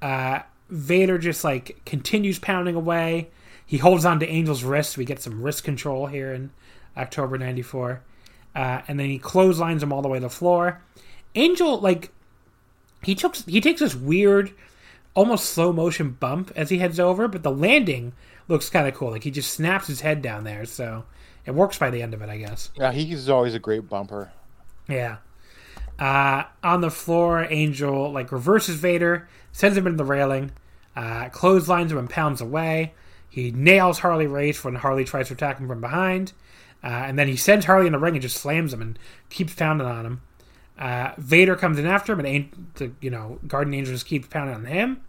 Uh, Vader just like continues pounding away. He holds on to Angel's wrist. We get some wrist control here in October '94, uh, and then he clotheslines him all the way to the floor. Angel like he took he takes this weird, almost slow motion bump as he heads over, but the landing looks kind of cool. Like he just snaps his head down there, so it works by the end of it, I guess. Yeah, he's always a great bumper. Yeah. Uh, on the floor, Angel like reverses Vader, sends him into the railing, uh, clotheslines him and pounds away. He nails Harley Race when Harley tries to attack him from behind, uh, and then he sends Harley in the ring and just slams him and keeps pounding on him. Uh, Vader comes in after him, and An- the you know Guardian Angel just keeps pounding on him.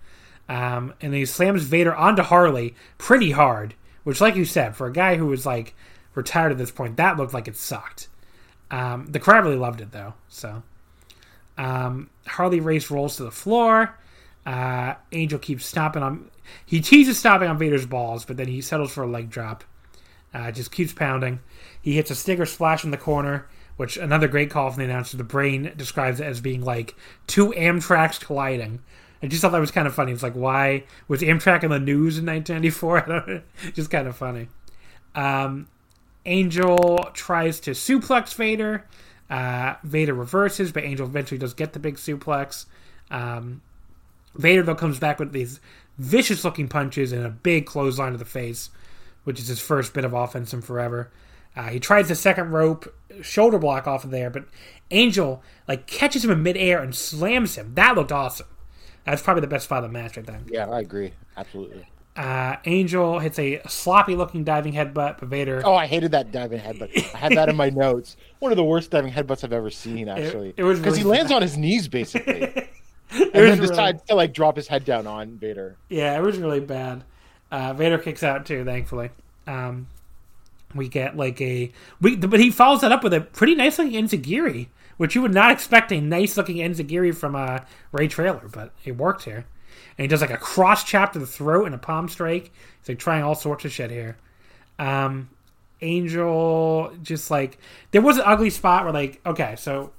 Um, and he slams Vader onto Harley pretty hard, which, like you said, for a guy who was like retired at this point, that looked like it sucked. Um, the crowd really loved it though. So um, Harley Race rolls to the floor. Uh, Angel keeps stomping on. He teases stomping on Vader's balls, but then he settles for a leg drop. Uh, just keeps pounding. He hits a Stinger splash in the corner, which another great call from the announcer. The brain describes it as being like two Amtraks colliding. I just thought that was kind of funny. It's like, why was Amtrak in the news in 1994? I don't know. Just kind of funny. Um, Angel tries to suplex Vader. Uh, Vader reverses, but Angel eventually does get the big suplex. Um, Vader though comes back with these vicious looking punches and a big clothesline to the face, which is his first bit of offense in forever. Uh, he tries the second rope shoulder block off of there, but Angel like catches him in midair and slams him. That looked awesome. That's probably the best spot of the match right there. Yeah, I agree. Absolutely. Uh, Angel hits a sloppy looking diving headbutt, but Vader Oh, I hated that diving headbutt. I had that in my notes. One of the worst diving headbutts I've ever seen, actually. it was because really he lands on his knees basically, and then really- decides to like drop his head down on Vader. Yeah, it was really bad. Uh, Vader kicks out too, thankfully. Um, we get like a we, but he follows that up with a pretty nice looking enziguri which you would not expect a nice looking Enziguri from uh, Ray Traylor, but it worked here. And he does like a cross chop to the throat and a palm strike. He's like trying all sorts of shit here. Um, Angel just like there was an ugly spot where like okay, so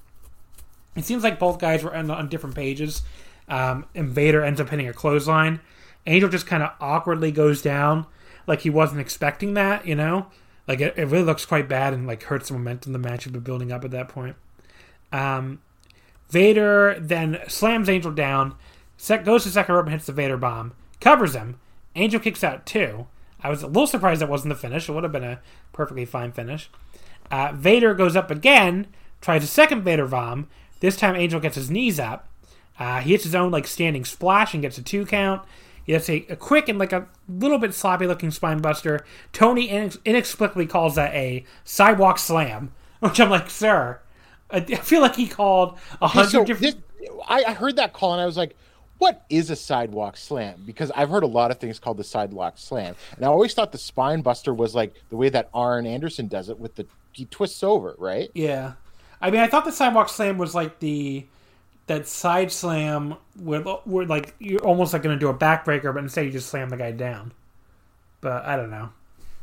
it seems like both guys were on, on different pages. Um, and Vader ends up hitting a clothesline. Angel just kind of awkwardly goes down, like he wasn't expecting that. You know, like it, it really looks quite bad and like hurts the momentum the match had been building up at that point. Um, Vader then slams Angel down, set, goes to second rope and hits the Vader bomb, covers him. Angel kicks out too. I was a little surprised that wasn't the finish. It would have been a perfectly fine finish. Uh, Vader goes up again, tries a second Vader bomb. This time Angel gets his knees up. Uh, he hits his own like standing splash and gets a two count. He has a, a quick and like a little bit sloppy looking spine buster. Tony inex- inexplicably calls that a sidewalk slam, which I'm like, sir, I, I feel like he called a hundred So different. this, I, I heard that call and I was like, what is a sidewalk slam? Because I've heard a lot of things called the sidewalk slam. And I always thought the spine buster was like the way that Arn Anderson does it with the he twists over, right? Yeah, I mean, I thought the sidewalk slam was like the that side slam where, where like you're almost like going to do a backbreaker, but instead you just slam the guy down. But I don't know.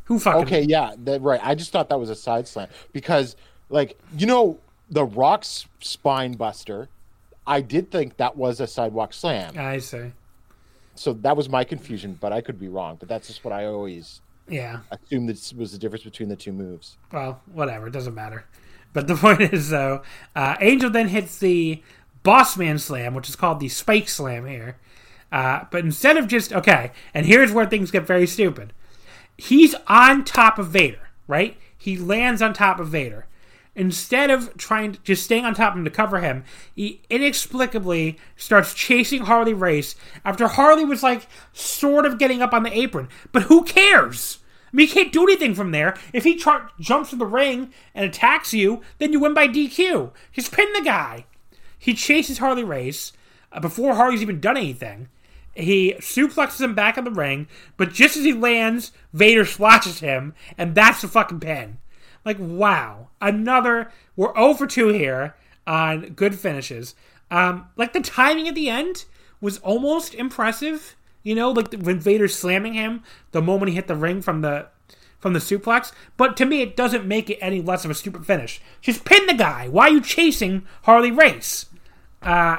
Who fucking Okay, yeah, that, right. I just thought that was a side slam because, like, you know, the Rock's spine buster. I did think that was a sidewalk slam, I see. so that was my confusion. But I could be wrong. But that's just what I always Yeah. assumed that was the difference between the two moves. Well, whatever. It doesn't matter. But the point is, though, uh, Angel then hits the Boss Man Slam, which is called the Spike Slam here. Uh, but instead of just okay, and here's where things get very stupid. He's on top of Vader, right? He lands on top of Vader. Instead of trying to just staying on top of him to cover him, he inexplicably starts chasing Harley Race after Harley was like sort of getting up on the apron. But who cares? I mean, he can't do anything from there. If he jumps in the ring and attacks you, then you win by DQ. Just pin the guy. He chases Harley Race uh, before Harley's even done anything. He suplexes him back in the ring, but just as he lands, Vader splashes him, and that's the fucking pin. Like, wow. Another. We're 0 for 2 here on good finishes. Um, like, the timing at the end was almost impressive. You know, like when Vader's slamming him the moment he hit the ring from the from the suplex. But to me, it doesn't make it any less of a stupid finish. Just pin the guy. Why are you chasing Harley Race? Uh,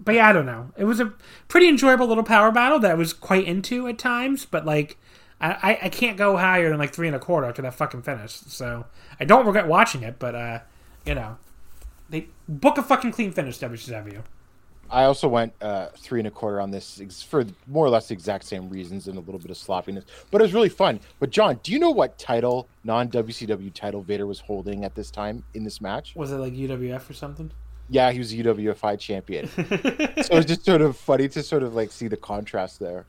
but yeah, I don't know. It was a pretty enjoyable little power battle that I was quite into at times. But like, I, I can't go higher than like three and a quarter after that fucking finish. So I don't regret watching it. But uh, you know, they book a fucking clean finish, WCW. I also went uh, three and a quarter on this ex- for more or less the exact same reasons and a little bit of sloppiness, but it was really fun. But John, do you know what title, non WCW title, Vader was holding at this time in this match? Was it like UWF or something? Yeah, he was a UWFI champion. so it was just sort of funny to sort of like see the contrast there.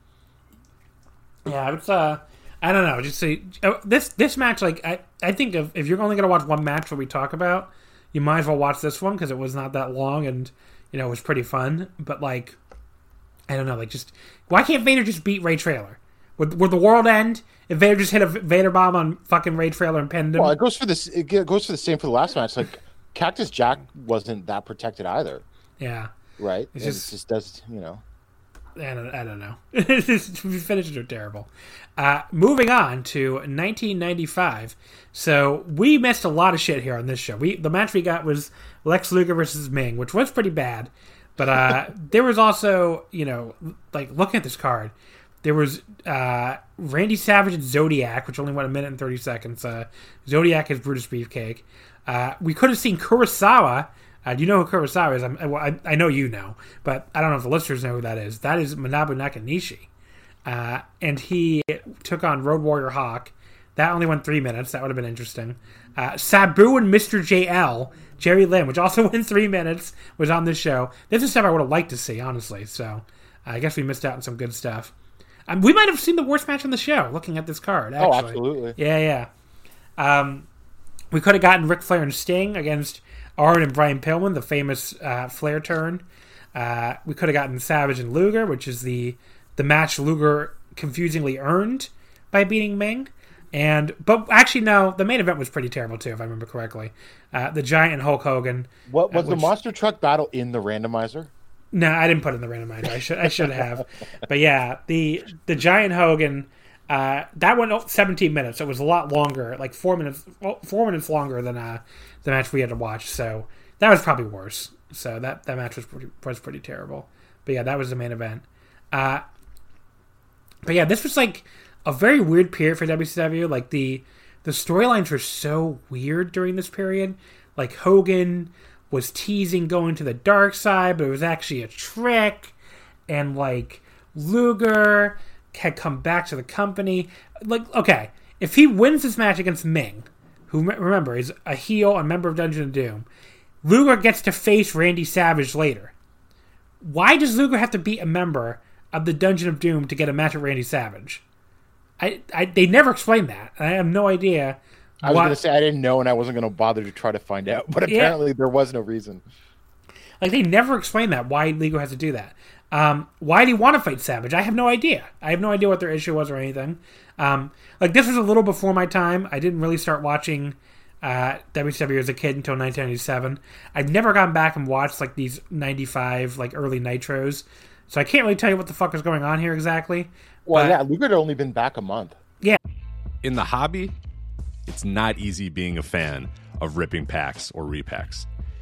Yeah, it's uh, I don't know. Just say uh, this this match. Like I, I think if if you're only gonna watch one match that we talk about, you might as well watch this one because it was not that long and you know it was pretty fun. But like, I don't know. Like, just why can't Vader just beat Ray Traylor? Would, would the world end if Vader just hit a Vader bomb on fucking Ray Traylor and pinned him? Well, it goes for this. It goes for the same for the last match. Like Cactus Jack wasn't that protected either, yeah, right? Just- it just does, you know. I don't, I don't know. Finishes are terrible. Uh, moving on to 1995. So we missed a lot of shit here on this show. We the match we got was Lex Luger versus Ming, which was pretty bad. But uh, there was also, you know, like looking at this card, there was uh, Randy Savage and Zodiac, which only went a minute and 30 seconds. Uh, Zodiac is Brutus Beefcake. Uh, we could have seen Kurosawa. Uh, do you know who Kurosawa is? I'm, well, I, I know you know, but I don't know if the listeners know who that is. That is Manabu Nakanishi. Uh, and he took on Road Warrior Hawk. That only went three minutes. That would have been interesting. Uh, Sabu and Mr. JL, Jerry Lynn, which also went three minutes, was on this show. This is stuff I would have liked to see, honestly. So I guess we missed out on some good stuff. Um, we might have seen the worst match on the show looking at this card. Actually. Oh, absolutely. Yeah, yeah. Um, we could have gotten Ric Flair and Sting against Arn and Brian Pillman, the famous uh, Flair turn. Uh, we could have gotten Savage and Luger, which is the the match Luger confusingly earned by beating Ming. And but actually, no, the main event was pretty terrible too, if I remember correctly. Uh, the Giant and Hulk Hogan. What was uh, which, the monster truck battle in the randomizer? No, I didn't put in the randomizer. I should I should have. but yeah, the the Giant Hogan. Uh, that went 17 minutes. It was a lot longer, like four minutes, four minutes longer than uh, the match we had to watch. So that was probably worse. So that, that match was pretty, was pretty terrible. But yeah, that was the main event. Uh, but yeah, this was like a very weird period for WCW. Like the the storylines were so weird during this period. Like Hogan was teasing going to the dark side, but it was actually a trick. And like Luger had come back to the company. Like, okay, if he wins this match against Ming, who remember is a heel, a member of Dungeon of Doom, Luger gets to face Randy Savage later. Why does Luger have to beat a member of the Dungeon of Doom to get a match with Randy Savage? I, I they never explained that. I have no idea. I was going to say I didn't know, and I wasn't going to bother to try to find out. But apparently, yeah. there was no reason. Like they never explained that why Luger has to do that. Um, why do you want to fight Savage? I have no idea. I have no idea what their issue was or anything. Um, like this was a little before my time. I didn't really start watching uh, WCW as a kid until 1997. I've never gone back and watched like these 95 like early Nitros, so I can't really tell you what the fuck is going on here exactly. Well, but, yeah, Luger had only been back a month. Yeah. In the hobby, it's not easy being a fan of ripping packs or repacks.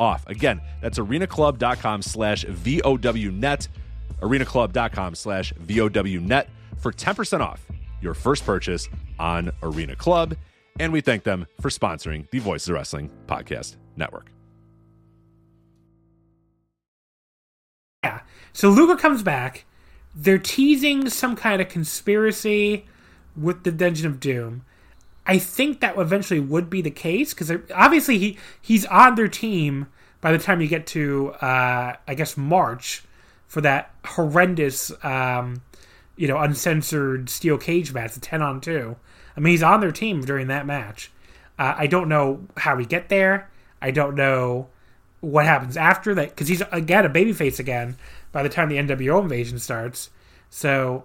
off. Again, that's arenaclub.com slash VOWnet, arenaclub.com slash VOWnet for 10% off your first purchase on Arena Club. And we thank them for sponsoring the Voices of Wrestling Podcast Network. Yeah. So Luger comes back. They're teasing some kind of conspiracy with the Dungeon of Doom. I think that eventually would be the case because obviously he he's on their team by the time you get to uh, I guess March for that horrendous um, you know uncensored steel cage match, the ten on two. I mean he's on their team during that match. Uh, I don't know how we get there. I don't know what happens after that because he's again a babyface again by the time the NWO invasion starts. So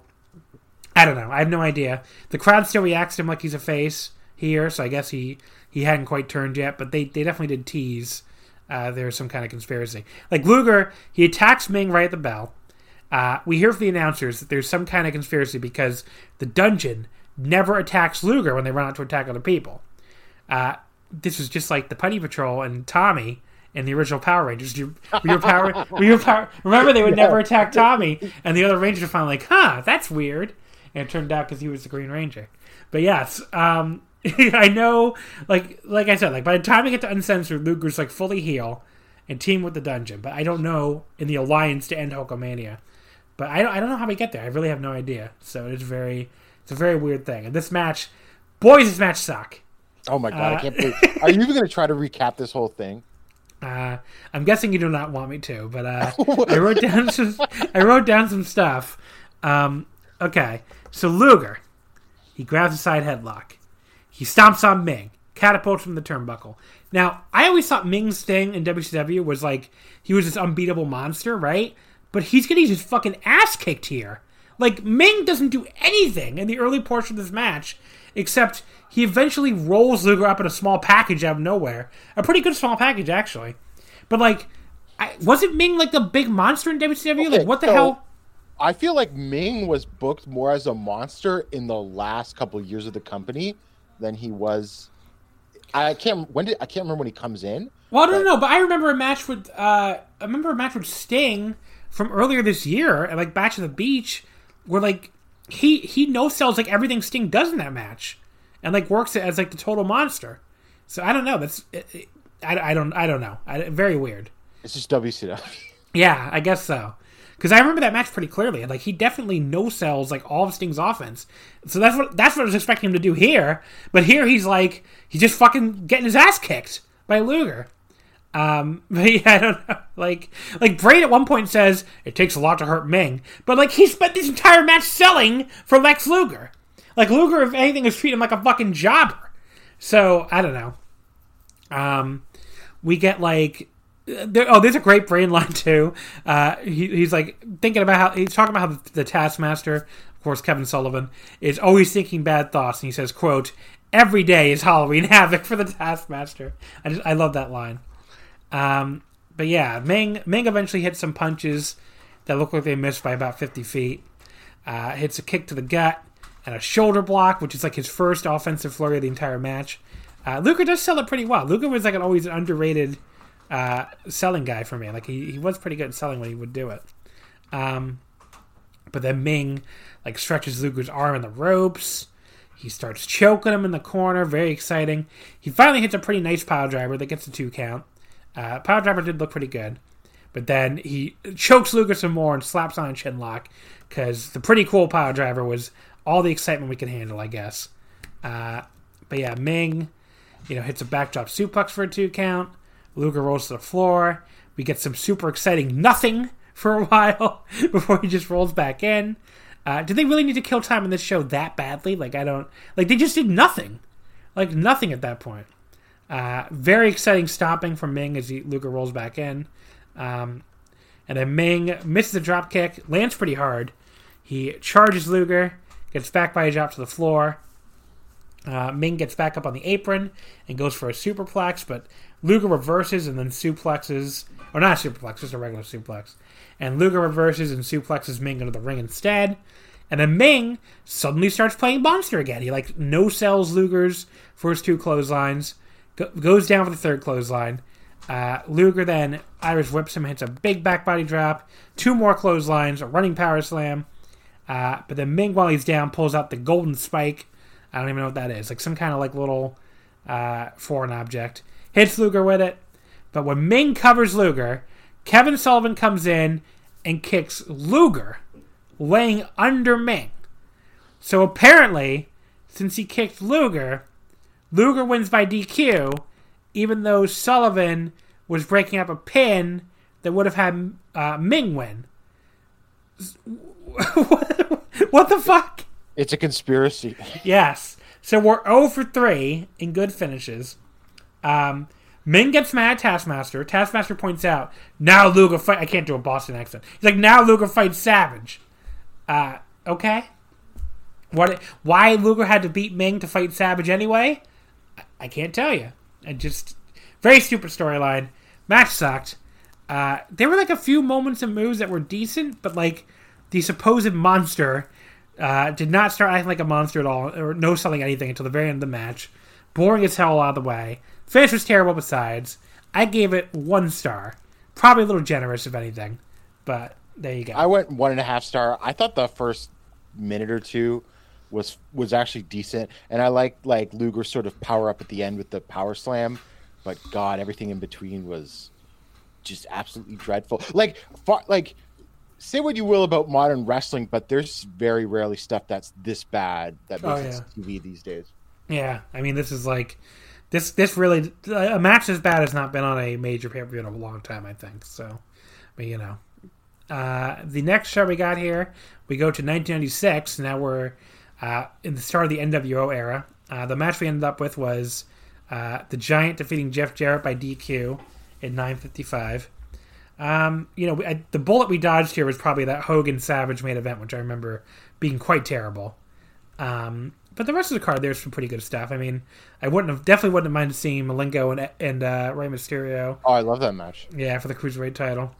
I don't know. I have no idea. The crowd still reacts to him like he's a face here, so I guess he he hadn't quite turned yet. But they they definitely did tease uh, there's some kind of conspiracy. Like Luger, he attacks Ming right at the bell. Uh, we hear from the announcers that there's some kind of conspiracy because the dungeon never attacks Luger when they run out to attack other people. Uh, this was just like the Putty Patrol and Tommy in the original Power Rangers. Were your power, were your power, remember they would never attack Tommy, and the other Rangers finally like, huh, that's weird. And it turned out because he was the Green Ranger. But yes, um, I know, like like I said, like by the time we get to Uncensored, Luger's like fully heel and team with the dungeon. But I don't know in the alliance to end Hulkamania. But I don't, I don't know how we get there. I really have no idea. So it's very it's a very weird thing. And this match, boys, this match suck. Oh my god, uh, I can't believe. Are you even going to try to recap this whole thing? Uh, I'm guessing you do not want me to, but uh, I wrote down some. I wrote down some stuff. Um, okay, so Luger, he grabs a side headlock. He stomps on Ming, catapults from the turnbuckle. Now, I always thought Ming's thing in WCW was like he was this unbeatable monster, right? But he's getting his fucking ass kicked here. Like Ming doesn't do anything in the early portion of this match, except he eventually rolls Luger up in a small package out of nowhere. A pretty good small package, actually. But like, I, wasn't Ming like the big monster in WCW? Okay, like, what the so hell? I feel like Ming was booked more as a monster in the last couple of years of the company than he was. I can't when did I can't remember when he comes in. Well, I don't but, know, but I remember a match with uh, I remember a match with Sting from earlier this year at like Bash of the Beach, where like he he no sells like everything Sting does in that match, and like works it as like the total monster. So I don't know. That's it, it, I, I don't I don't know. I, very weird. It's just WCW. Yeah, I guess so. Because I remember that match pretty clearly. Like he definitely no sells like all of Sting's offense. So that's what that's what I was expecting him to do here. But here he's like he's just fucking getting his ass kicked by Luger. Um, but yeah, I don't know. Like, like Brain at one point says it takes a lot to hurt Ming, but like he spent this entire match selling for Lex Luger. Like Luger, if anything, is treating him like a fucking jobber. So I don't know. Um, we get like. There, oh, there's a great brain line too. Uh, he, he's like thinking about how he's talking about how the, Taskmaster, of course, Kevin Sullivan, is always thinking bad thoughts, and he says, "quote Every day is Halloween havoc for the Taskmaster." I just I love that line. Um, but yeah, Ming Ming eventually hits some punches that look like they missed by about 50 feet. Uh, hits a kick to the gut and a shoulder block, which is like his first offensive flurry of the entire match. Uh, Luger does sell it pretty well. Luger was like an always underrated uh, selling guy for me. Like he, he was pretty good at selling when he would do it. Um, but then Ming like stretches Luger's arm in the ropes. He starts choking him in the corner. Very exciting. He finally hits a pretty nice pile driver that gets a two count. Uh, Power Driver did look pretty good, but then he chokes Luger some more and slaps on a chin lock because the pretty cool Power Driver was all the excitement we could handle, I guess. Uh, but yeah, Ming, you know, hits a backdrop suplex for a two count. Luger rolls to the floor. We get some super exciting nothing for a while before he just rolls back in. Uh, did they really need to kill time in this show that badly? Like, I don't. Like, they just did nothing. Like, nothing at that point. Uh, very exciting stopping from Ming as he, Luger rolls back in. Um, and then Ming misses a drop kick, lands pretty hard. He charges Luger, gets back by a drop to the floor. Uh, Ming gets back up on the apron and goes for a superplex, but Luger reverses and then suplexes, or not a superplex, just a regular suplex. And Luger reverses and suplexes Ming into the ring instead. And then Ming suddenly starts playing monster again. He like no sells Luger's first two clotheslines goes down for the third clothesline. Uh, Luger then Irish whips him, hits a big back body drop, two more clotheslines, a running power slam. Uh, but then Ming, while he's down, pulls out the golden spike. I don't even know what that is, like some kind of like little uh, foreign object. Hits Luger with it. But when Ming covers Luger, Kevin Sullivan comes in and kicks Luger, laying under Ming. So apparently, since he kicked Luger, Luger wins by DQ, even though Sullivan was breaking up a pin that would have had uh, Ming win. what the fuck? It's a conspiracy. yes. So we're 0 for 3 in good finishes. Um, Ming gets mad at Taskmaster. Taskmaster points out, now Luger fight. I can't do a Boston accent. He's like, now Luger fights Savage. Uh, okay. What? Why Luger had to beat Ming to fight Savage anyway? I can't tell you. I just very stupid storyline. Match sucked. Uh, there were like a few moments and moves that were decent, but like the supposed monster uh, did not start acting like a monster at all, or no selling anything until the very end of the match. Boring as hell out of the way. Finish was terrible. Besides, I gave it one star. Probably a little generous, if anything, but there you go. I went one and a half star. I thought the first minute or two was was actually decent, and I liked like Luger sort of power up at the end with the power slam, but God, everything in between was just absolutely dreadful. Like, far, like say what you will about modern wrestling, but there's very rarely stuff that's this bad that Oh, makes yeah. it TV these days. Yeah, I mean, this is like this. This really a match as bad has not been on a major pay per view in a long time. I think so. But you know, uh, the next show we got here, we go to 1996. Now we're uh, in the start of the NWO era. Uh, the match we ended up with was uh, the Giant defeating Jeff Jarrett by DQ in 9:55. Um, you know, I, the bullet we dodged here was probably that Hogan Savage main event, which I remember being quite terrible. Um, but the rest of the card, there's some pretty good stuff. I mean, I wouldn't have definitely wouldn't have minded seeing Malenko and and uh, Rey Mysterio, Oh, I love that match. yeah, for the cruiserweight title.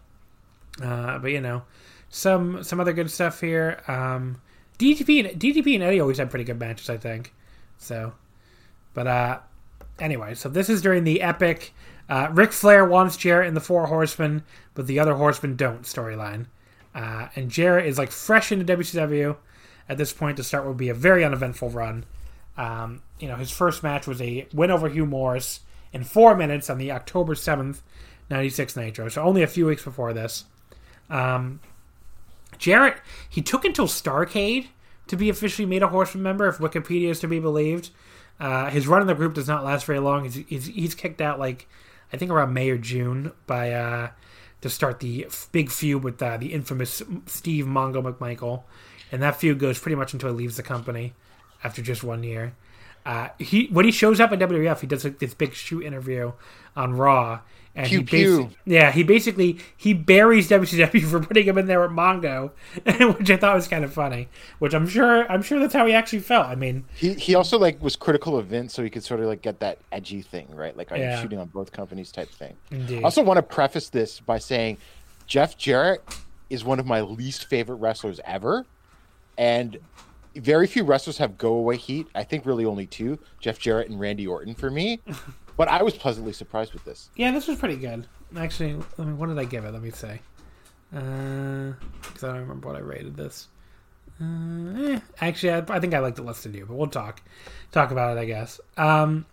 Uh, but you know, some some other good stuff here. Um, DDP and DDP and Eddie always had pretty good matches, I think. So, but uh, anyway, so this is during the epic uh, Ric Flair wants Jarrett and the Four Horsemen, but the other Horsemen don't storyline. Uh, and Jarrett is like fresh into WCW at this point to start would be a very uneventful run. Um, you know, his first match was a win over Hugh Morrus in four minutes on the October 7th, 96 Nitro. So only a few weeks before this. Um, Jarrett, he took until Starcade to be officially made a Horseman member, if Wikipedia is to be believed. Uh, his run in the group does not last very long. He's, he's, he's kicked out like I think around May or June by uh, to start the big feud with uh, the infamous Steve Mongo McMichael, and that feud goes pretty much until he leaves the company after just one year. Uh, he when he shows up at WWF, he does like, this big shoot interview on Raw, and Pew, he pew. yeah he basically he buries WCW for putting him in there at Mongo, which I thought was kind of funny. Which I'm sure I'm sure that's how he actually felt. I mean, He he also like was critical of Vince, so he could sort of like get that edgy thing, right? Like Yeah. you shooting on both companies type thing. Indeed. I also want to preface this by saying Jeff Jarrett is one of my least favorite wrestlers ever, and very few wrestlers have go away heat. I think really only two: Jeff Jarrett and Randy Orton for me. but I was pleasantly surprised with this. Yeah, this was pretty good. Actually, let me, what did I give it? Let me say, Because I don't remember what I rated this. Uh, eh, actually, I, I think I liked it less than you, but we'll talk talk about it, I guess. Um,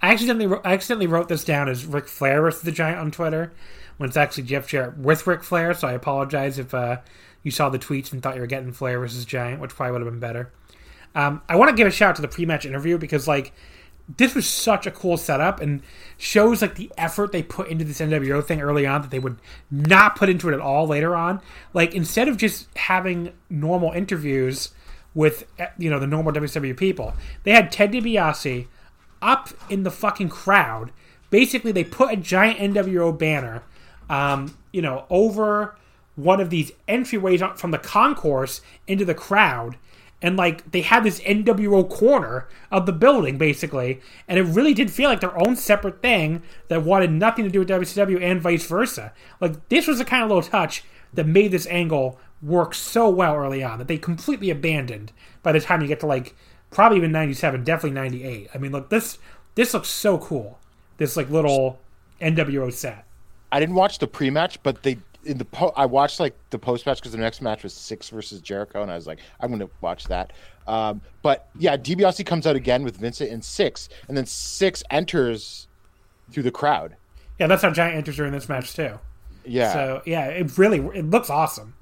I accidentally wrote, I accidentally wrote this down as Ric Flair versus the Giant on Twitter, when it's actually Jeff Jarrett with Ric Flair. So I apologize if uh, you saw the tweets and thought you were getting Flair versus Giant, which probably would have been better. Um, I want to give a shout out to the pre-match interview because like this was such a cool setup and shows like the effort they put into this NWO thing early on that they would not put into it at all later on. Like instead of just having normal interviews with eh, you know the normal WWE people, they had Ted DiBiase up in the fucking crowd. Basically, they put a giant NWO banner, um, you know, over one of these entryways from the concourse into the crowd. And like they had this NWO corner of the building, basically, and it really did feel like their own separate thing that wanted nothing to do with WCW and vice versa. Like this was the kind of little touch that made this angle work so well early on that they completely abandoned by the time you get to like probably even 97 definitely 98 i mean look this this looks so cool this like little nwo set I didn't watch the pre-match, but they in the po- I watched like the post-match because the next match was Syxx versus Jericho, and I was like, I'm going to watch that. Um, but yeah, DiBiase comes out again with Vincent and Syxx, and then Syxx enters through the crowd. yeah that's how giant enters during this match too Yeah, so yeah it really it looks awesome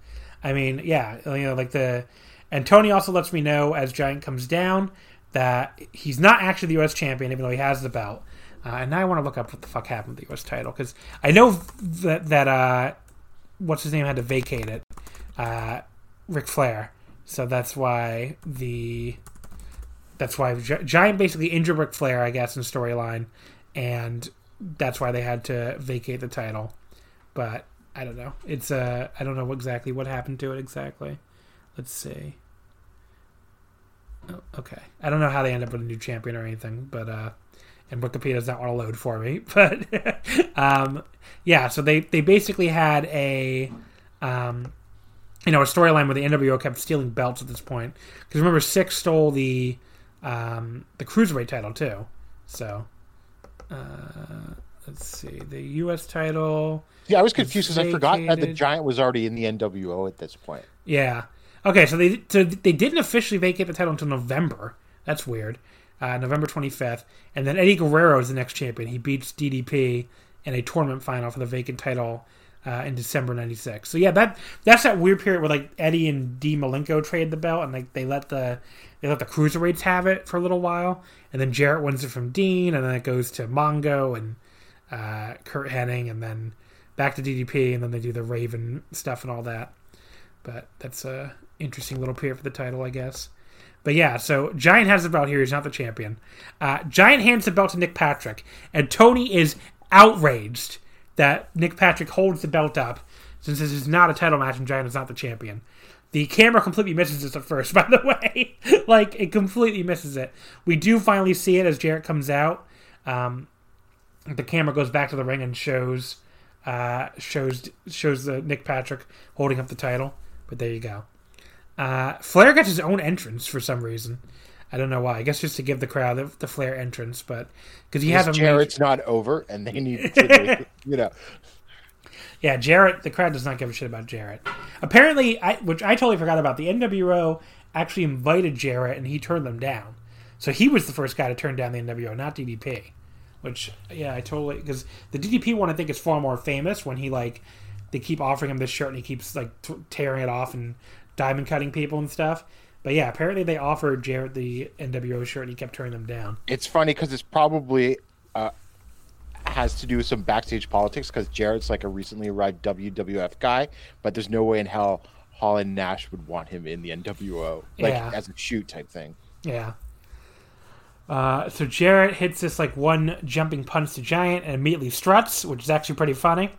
i mean yeah you know like the and tony also lets me know as giant comes down that he's not actually the us champion even though he has the belt uh, and now i want to look up what the fuck happened with the us title because i know that that uh what's his name had to vacate it uh Ric Flair. So that's why the that's why Gi- Giant basically injured Ric Flair, I guess, in storyline, and that's why they had to vacate the title. But I don't know. It's uh I don't know exactly what happened to it exactly. Let's see. Oh, okay, I don't know how they end up with a new champion or anything, but uh, and Wikipedia does not want to load for me. But um, yeah, so they they basically had a um you know a storyline where the NWO kept stealing belts at this point. Because remember, Syxx stole the um, the cruiserweight title too. So uh, let's see, the U.S. title. Yeah, I was confused because I forgot that the. Giant was already in the NWO at this point. Yeah. Okay, so they so they didn't officially vacate the title until November. That's weird. Uh, November 25th, and then Eddie Guerrero is the next champion. He beats DDP in a tournament final for the vacant title uh, in December '96. So yeah, that that's that weird period where like Eddie and D Malenko trade the belt, and like they let the they let the cruiserweights have it for a little while, and then Jarrett wins it from Dean, and then it goes to Mongo and uh, Curt Hennig, and then back to DDP, and then they do the Raven stuff and all that. But that's a interesting little period for the title, I guess. But yeah, so Giant has the belt here. He's not the champion. Uh, Giant hands the belt to Nick Patrick, and Tony is outraged that Nick Patrick holds the belt up since this is not a title match and Giant is not the champion. The camera completely misses this at first, by the way. like, it completely misses it. We do finally see it as Jarrett comes out. Um, the camera goes back to the ring and shows uh, shows shows the Nick Patrick holding up the title. But there you go. Uh, Flair gets his own entrance for some reason. I don't know why. I guess just to give the crowd the, the Flair entrance, but because he has a Because major- Jarrett's not over, and they need to, you know. Yeah, Jarrett. The crowd does not give a shit about Jarrett. Apparently, I, which I totally forgot about. The NWO actually invited Jarrett, and he turned them down. So he was the first guy to turn down the NWO, not DDP. Which, yeah, I totally because the DDP one I think is far more famous when he like they keep offering him this shirt and he keeps like t- tearing it off and diamond cutting people and stuff. But yeah, apparently they offered Jarrett the NWO shirt and he kept turning them down. It's funny because it's probably uh, has to do with some backstage politics because Jarrett's like a recently arrived WWF guy, but there's no way in hell Hall and Nash would want him in the NWO, like Yeah. as a shoot type thing. Yeah. Uh, so Jarrett hits this like one jumping punch to Giant and immediately struts, which is actually pretty funny.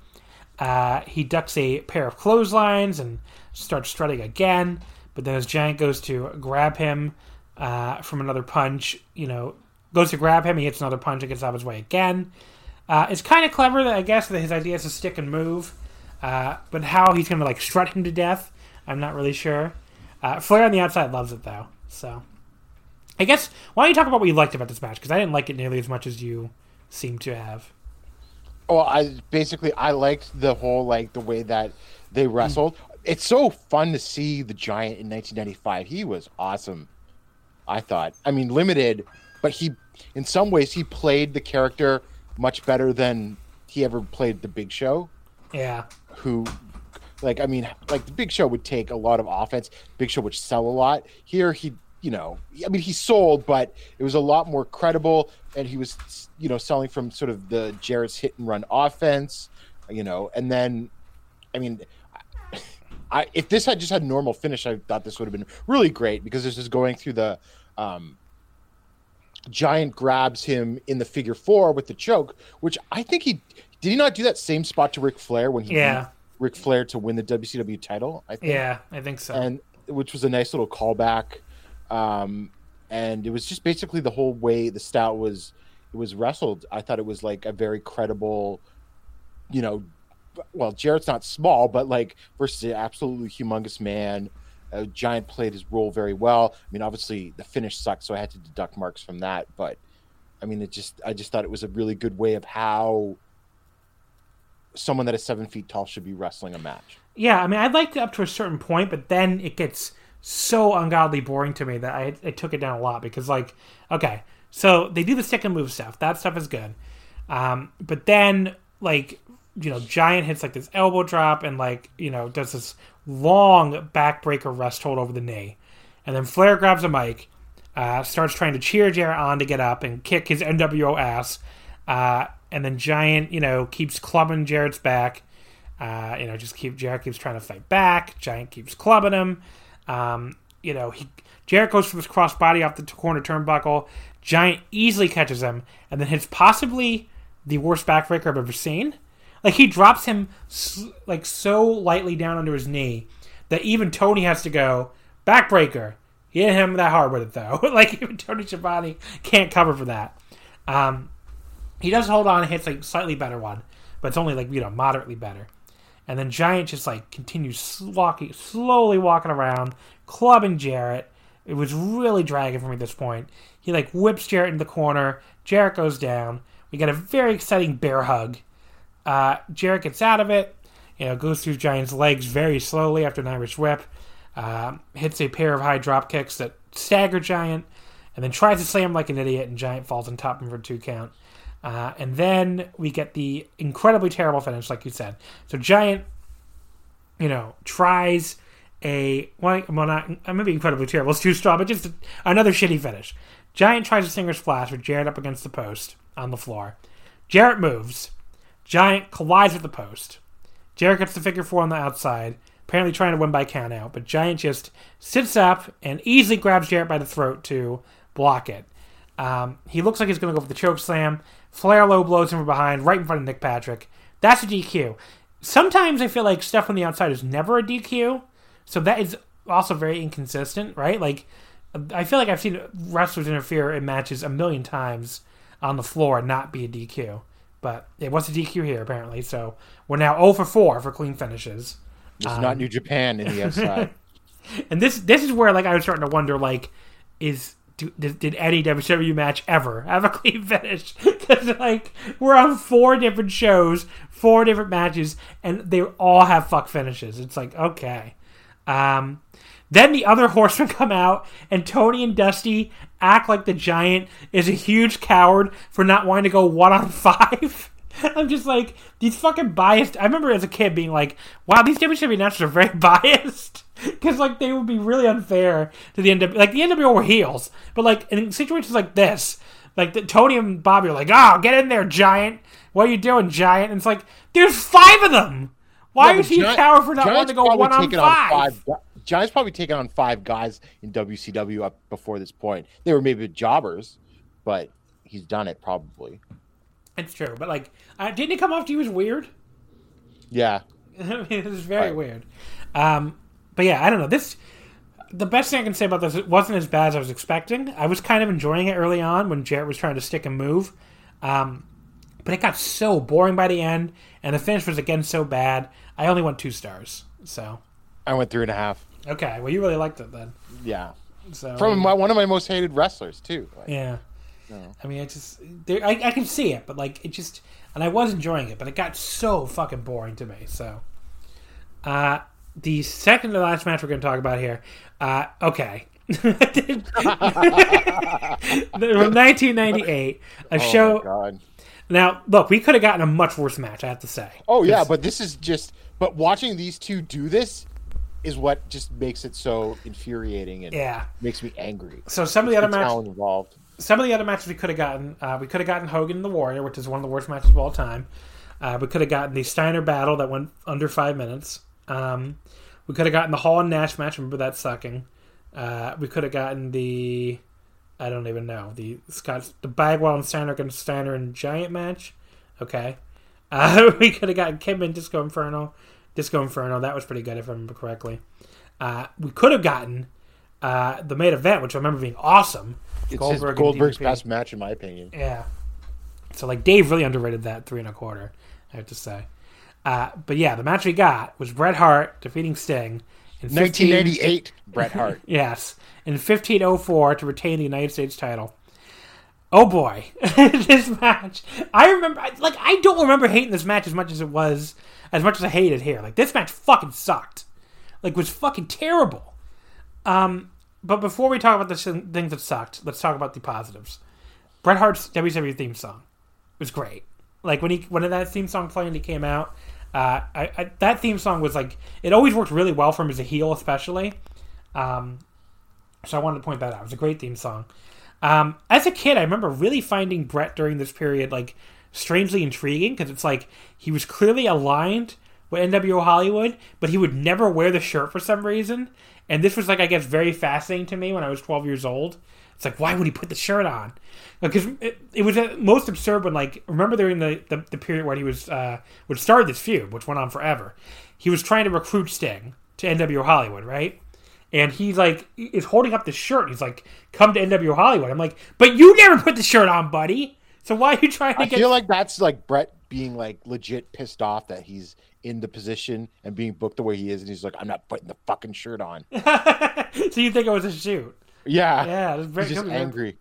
Uh, he ducks a pair of clotheslines and starts strutting again, but then as Giant goes to grab him uh, from another punch, you know, goes to grab him, he hits another punch and gets out of his way again. Uh, it's kind of clever that I guess that his idea is to stick and move, uh, but how he's going to like strut him to death, I'm not really sure. Uh, Flair on the outside loves it though, so. I guess why don't you talk about what you liked about this match? Because I didn't like it nearly as much as you seem to have. Well, I basically I liked the whole like the way that they wrestled. It's so fun to see the Giant in 1995. He was awesome. I thought. I mean, limited, but he in some ways he played the character much better than he ever played the Big Show. Yeah, Who, like, I mean, like the Big Show would take a lot of offense. Big Show would sell a lot. Here, he, you know, I mean, he sold, but it was a lot more credible, and he was, you know, selling from sort of the Jarrett's hit and run offense, you know, and then, I mean. I, if this had just had normal finish, I thought this would have been really great because this is going through the um, Giant grabs him in the figure four with the choke, which I think he did he not do that same spot to Ric Flair when he Yeah. beat Ric Flair to win the WCW title? I think, yeah, I think so. and which was a nice little callback. Um, and it was just basically the whole way the stout was it was wrestled. I thought it was like a very credible, you know, well Jarrett's not small, but like versus an absolutely humongous man. Uh, Giant played his role very well. I mean, obviously the finish sucked, so I had to deduct marks from that. But I mean, it just I just thought it was a really good way of how someone that is seven feet tall should be wrestling a match. yeah, I mean, I liked it up to a certain point, but then it gets so ungodly boring to me that I, I took it down a lot because, like, okay, so they do the stick and move stuff. That stuff is good. Um, but then, like, you know, Giant hits like this elbow drop and, like, you know, does this long backbreaker rest hold over the knee. And then Flair grabs a mic, uh, starts trying to cheer Jarrett on to get up and kick his NWO ass. Uh, and then Giant, you know, keeps clubbing Jarrett's back. Uh, you know, just keep Jarrett keeps trying to fight back. Giant keeps clubbing him. Um, you know, he Jarrett goes for this crossbody off the corner turnbuckle. Giant easily catches him and then hits possibly the worst backbreaker I've ever seen. Like he drops him like so lightly down under his knee that even Tony has to go backbreaker. He hit him that hard with it though. like even Tony Schiavone can't cover for that. Um, he does hold on and hits like slightly better one, but it's only like you know moderately better. and then Giant just like continues walking, slowly walking around, clubbing Jarrett. It was really dragging for me at this point. He like whips Jarrett in the corner. Jarrett goes down. We get a very exciting bear hug. Uh, Jarrett gets out of it. You know, goes through Giant's legs very slowly after an Irish whip. Uh, hits a pair of high drop kicks that stagger Giant, and then tries to slam like an idiot, and Giant falls on top of him for a two count. Uh, and then we get the incredibly terrible finish, like you said. So Giant, you know, tries a well, not maybe incredibly terrible. It's too strong, but just another shitty finish. Giant tries a Stinger splash with Jarrett up against the post on the floor. Jarrett moves. Giant collides with the post. Jarrett gets the figure four on the outside, apparently trying to win by count out, but Giant just sits up and easily grabs Jarrett by the throat to block it. Um, he looks like he's going to go for the choke slam. Flair low blows him from behind, right in front of Nick Patrick. That's a DQ. Sometimes I feel like stuff on the outside is never a DQ, so that is also very inconsistent, right? Like, I feel like I've seen wrestlers interfere in matches a million times on the floor and not be a DQ. But it was a DQ here, apparently. So we're now 0 for 4 for clean finishes. It's um, not New Japan in the outside. and this this is where like I was starting to wonder like is do, did, did any WCW match ever have a clean finish? Because like we're on four different shows, four different matches, and they all have fuck finishes. It's like okay. Um, then the other horsemen come out, and Tony and Dusty act like the giant is a huge coward for not wanting to go one on five. I'm just like these fucking biased. I remember as a kid being like, "Wow, these WCW announcers are very biased," because like they would be really unfair to the NWO. Like the NWO were heels, but like in situations like this, like the, Tony and Bobby are like, "Oh, get in there, giant! What are you doing, giant?" And it's like, there's five of them. Why yeah, is he a coward for not wanting to go one on five? on five? Giants probably taken on five guys in WCW up before this point. They were maybe jobbers, but he's done it probably. It's true, but like, uh, didn't it come off to you as weird? Yeah, I mean, it was very right. weird. Um, but yeah, I don't know. This the best thing I can say about this, it wasn't as bad as I was expecting. I was kind of enjoying it early on when Jarrett was trying to stick and move. Um, but it got so boring by the end, and the finish was again so bad. I only went two stars. So I went three and a half. Okay, well, you really liked it then. Yeah. So from my, one of my most hated wrestlers too. Like, yeah. No. I mean, I just there, I, I can see it, but like it just, and I was enjoying it, but it got so fucking boring to me. So, uh, the second to last match we're going to talk about here. Uh, okay. from 1998, a oh show. Now, look, we could have gotten a much worse match. I have to say. Oh yeah, but this is just. But watching these two do this is what just makes it so infuriating and yeah makes me angry. So some of the other matches involved. Some of the other matches we could have gotten, uh, we could have gotten Hogan and the Warrior, which is one of the worst matches of all time. Uh, we could have gotten the Steiner battle that went under five minutes. Um, we could have gotten the Hall and Nash match. Remember that sucking. Uh, we could have gotten the, I don't even know the Scott the Bagwell and Steiner against Steiner and Giant match. Okay. Uh, we could have gotten Kim and Disco Inferno. Disco Inferno. That was pretty good if I remember correctly. Uh, we could have gotten uh, the main event, which I remember being awesome. It's Goldberg Goldberg's best match, in my opinion. Yeah. So like Dave really underrated that three and a quarter. I have to say. Uh, but yeah, the match we got was Bret Hart defeating Sting in 15... 1988. Bret Hart. yes, in 1504 to retain the United States title. Oh boy, this match! I remember, like, I don't remember hating this match as much as it was as much as I hated here. Like this match fucking sucked. Like was fucking terrible. Um, but before we talk about the things that sucked, let's talk about the positives. Bret Hart's WCW theme song was great. Like when he when that theme song played and he came out, uh, I, I, that theme song was like it always worked really well for him as a heel, especially. Um, so I wanted to point that out. It was a great theme song. Um, as a kid, I remember really finding Bret during this period like strangely intriguing because it's like he was clearly aligned with NWO Hollywood, but he would never wear the shirt for some reason. And this was like I guess very fascinating to me when I was 12 years old. It's like why would he put the shirt on? Because it, it was most absurd when like remember during the, the, the period where he was uh, would start this feud, which went on forever. He was trying to recruit Sting to NWO Hollywood, right? And he's like is holding up the shirt. He's like, "Come to NWO Hollywood." I'm like, "But you never put the shirt on, buddy." So why are you trying to I get? I feel like that's like Bret being like legit pissed off that he's in the position and being booked the way he is, and he's like, "I'm not putting the fucking shirt on." so you think it was a shoot? Yeah, Yeah, he's just could be very- angry.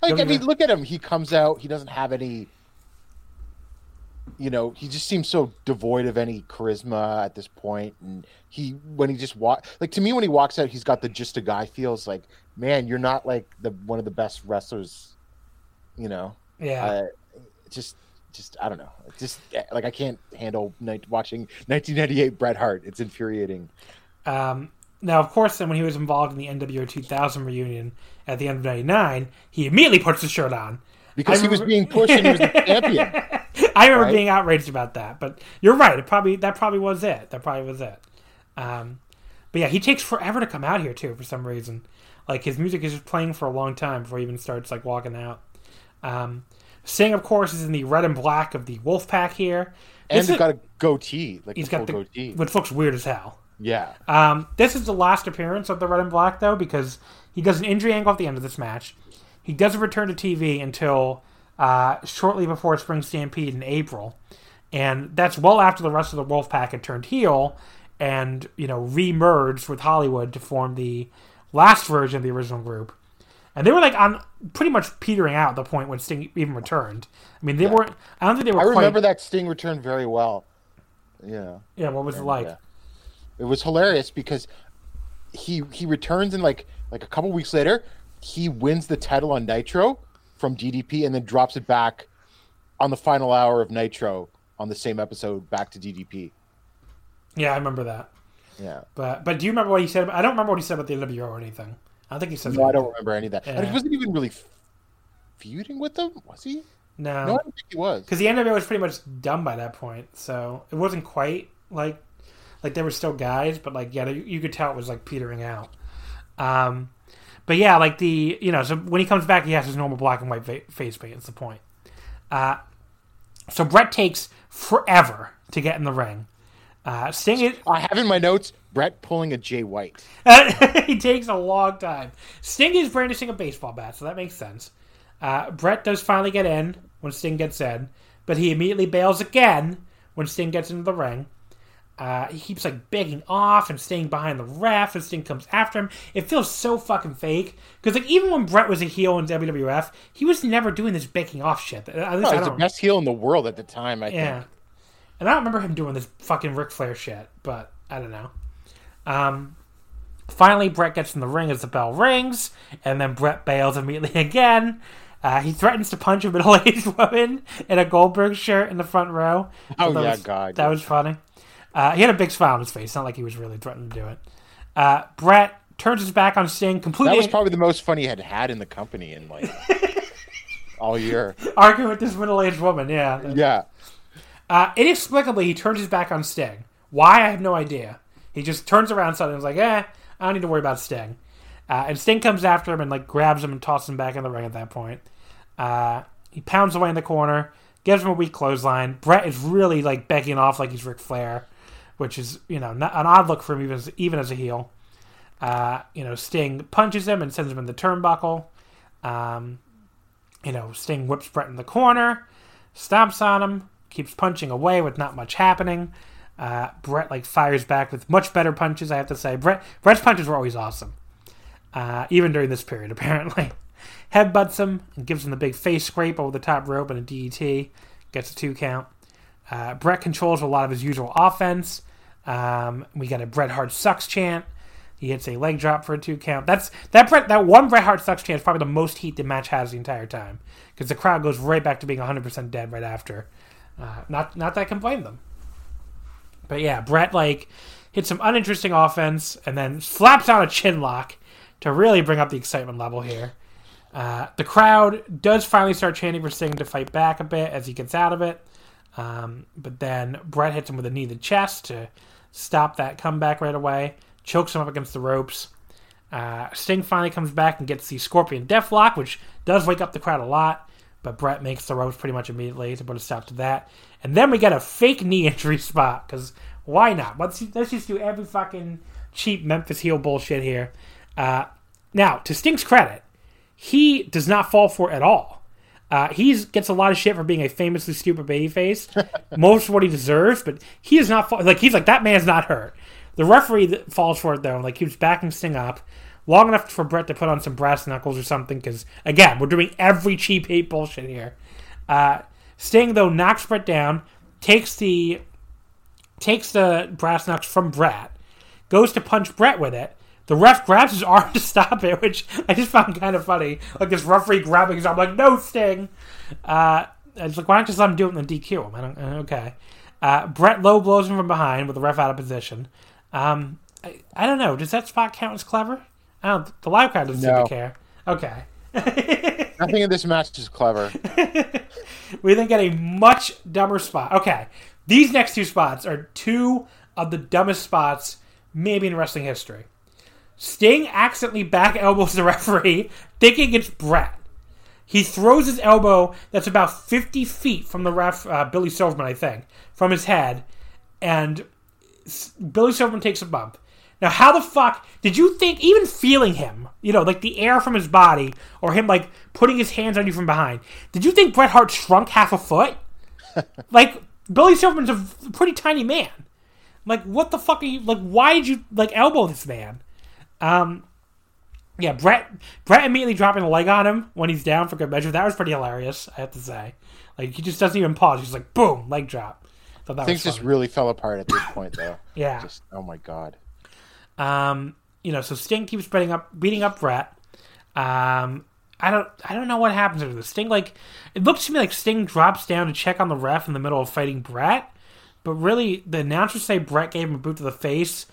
Like, I mean, look at him. He comes out. He doesn't have any. You know, he just seems so devoid of any charisma at this point, and he when he just walk like to me when he walks out, he's got the just a guy feels like, man, you're not like the one of the best wrestlers. You know, Yeah. uh, just just I don't know, just like I can't handle night watching 1998 Bret Hart. It's infuriating. Um, now, of course, then when he was involved in the NWO 2000 reunion at the end of '99, he immediately puts the shirt on. Because I he was being pushed and he was the champion. I remember Right? being outraged about that, but you're right. It probably that probably was it. That probably was it. Um, but yeah, he takes forever to come out here too for some reason. Like his music is just playing for a long time before he even starts like walking out. Um, Sting, of course, is in the red and black of the Wolf Pack here. And This he's is- got a goatee, like he's got the goatee. which looks weird as hell. Yeah. Um, this is the last appearance of the Red and Black, though, because he does an injury angle at the end of this match. He doesn't return to TV until uh, shortly before Spring Stampede in April, and that's well after the rest of the Wolfpack had turned heel and you know re-merged with Hollywood to form the last version of the original group. And they were like on pretty much petering out at the point when Sting even returned. I mean, they weren't. I don't think they were. I quite, remember that Sting returned very well. Yeah. Yeah, what was it like? Yeah. It was hilarious because he he returns and like like a couple weeks later, he wins the title on Nitro from DDP and then drops it back on the final hour of Nitro on the same episode back to DDP. Yeah, I remember that. Yeah. But but do you remember what he said? About, I don't remember what he said about the NWO or anything. I don't think he said. No, I don't remember any of that. And he wasn't even really feuding with them, was he? No, I No, don't think he was. because the NWO was pretty much done by that point, so it wasn't quite like like they were still guys, but like yeah, you, you could tell it was like petering out. Um, but yeah, like the you know, so when he comes back, he has his normal black and white fa- face paint. That's the point. Uh, so Bret takes forever to get in the ring. Uh, Sting is, I have in my notes Bret pulling a Jay White. he takes a long time. Sting is brandishing a baseball bat, so that makes sense. Uh, Bret does finally get in when Sting gets in, but he immediately bails again when Sting gets into the ring. Uh, he keeps like begging off and staying behind the ref, and Sting comes after him. It feels so fucking fake because like even when Bret was a heel in WWF, he was never doing this begging off shit. At least I he's the best heel in the world at the time, I Yeah. think. And I don't remember him doing this fucking Ric Flair shit, but I don't know. Um, finally, Bret gets in the ring as the bell rings, and then Bret bails immediately again. Uh, he threatens to punch a middle-aged woman in a Goldberg shirt in the front row. Oh, yeah, was- God, that yeah. was funny. Uh, he had a big smile on his face. Not like he was really threatening to do it. Uh, Bret turns his back on Sting, completely That was probably the most fun he had had in the company in like all year. arguing with this middle-aged woman. Yeah, Yeah. Uh, inexplicably, he turns his back on Sting. Why? I have no idea. He just turns around suddenly and is like, eh, I don't need to worry about Sting. Uh, and Sting comes after him and like grabs him and tosses him back in the ring at that point. Uh, he pounds away in the corner, gives him a weak clothesline. Bret is really like begging off like he's Ric Flair, which is you know an odd look for him even as, even as a heel. Uh, you know, Sting punches him and sends him in the turnbuckle. Um, you know, Sting whips Bret in the corner, stomps on him, keeps punching away with not much happening. Uh, Bret like fires back with much better punches. I have to say, Bret Bret's punches were always awesome, uh, even during this period. Apparently, headbutts him and gives him the big face scrape over the top rope and a DDT. Gets a two count. Uh, Bret controls a lot of his usual offense. Um, we got a Bret Hart sucks chant. He hits a leg drop for a two count. That's that Bret that one Bret Hart sucks chant is probably the most heat the match has the entire time because the crowd goes right back to being 100 percent dead right after. Uh, not not that I can blame them. But yeah, Bret like hits some uninteresting offense and then slaps out a chin lock to really bring up the excitement level here. Uh, the crowd does finally start chanting for Sting to fight back a bit as he gets out of it. Um, but then Bret hits him with a knee to the chest to stop that comeback right away, chokes him up against the ropes. Uh, Sting finally comes back and gets the Scorpion Deathlock, which does wake up the crowd a lot, but Bret makes the ropes pretty much immediately to put a stop to that. And then we get a fake knee injury spot, because why not? Let's, let's just do every fucking cheap Memphis heel bullshit here. Uh, now, to Sting's credit, he does not fall for it at all. Uh, he gets a lot of shit for being a famously stupid babyface, most of what he deserves. But he is not like he's like that man's not hurt. The referee falls for it though, like he was backing Sting up long enough for Bret to put on some brass knuckles or something. Because again, we're doing every cheap hate bullshit here. Uh, Sting though knocks Bret down, takes the takes the brass knucks from Bret, goes to punch Bret with it. The ref grabs his arm to stop it, which I just found kind of funny. Like this referee grabbing his arm, like no Sting. Uh, it's like why don't you just let him do it and the DQ him? I don't. Uh, okay. Uh, Bret low blows him from behind with the ref out of position. Um, I, I, don't know. Does that spot count as clever? I don't. The live crowd doesn't no. seem to care. Okay. Nothing in this match is clever. we then get a much dumber spot. Okay, these next two spots are two of the dumbest spots maybe in wrestling history. Sting accidentally back elbows the referee, thinking it's Bret. He throws his elbow that's about 50 feet from the ref, uh, Billy Silverman, I think, from his head, and Billy Silverman takes a bump. Now, how the fuck did you think, even feeling him, you know, like the air from his body, or him like putting his hands on you from behind, did you think Bret Hart shrunk half a foot? like, Billy Silverman's a pretty tiny man. Like, what the fuck are you, like, why did you, like, elbow this man? Um, yeah, Brett Bret immediately dropping a leg on him when he's down for good measure. That was pretty hilarious, I have to say. Like, he just doesn't even pause. He's like, boom, leg drop. Things just really fell apart at this point, though. yeah. Just, oh my god. Um, you know, so Sting keeps beating up, beating up Bret. Um, I don't, I don't know what happens to this. Sting like, it looks to me like Sting drops down to check on the ref in the middle of fighting Bret, but really the announcers say Bret gave him a boot to the face,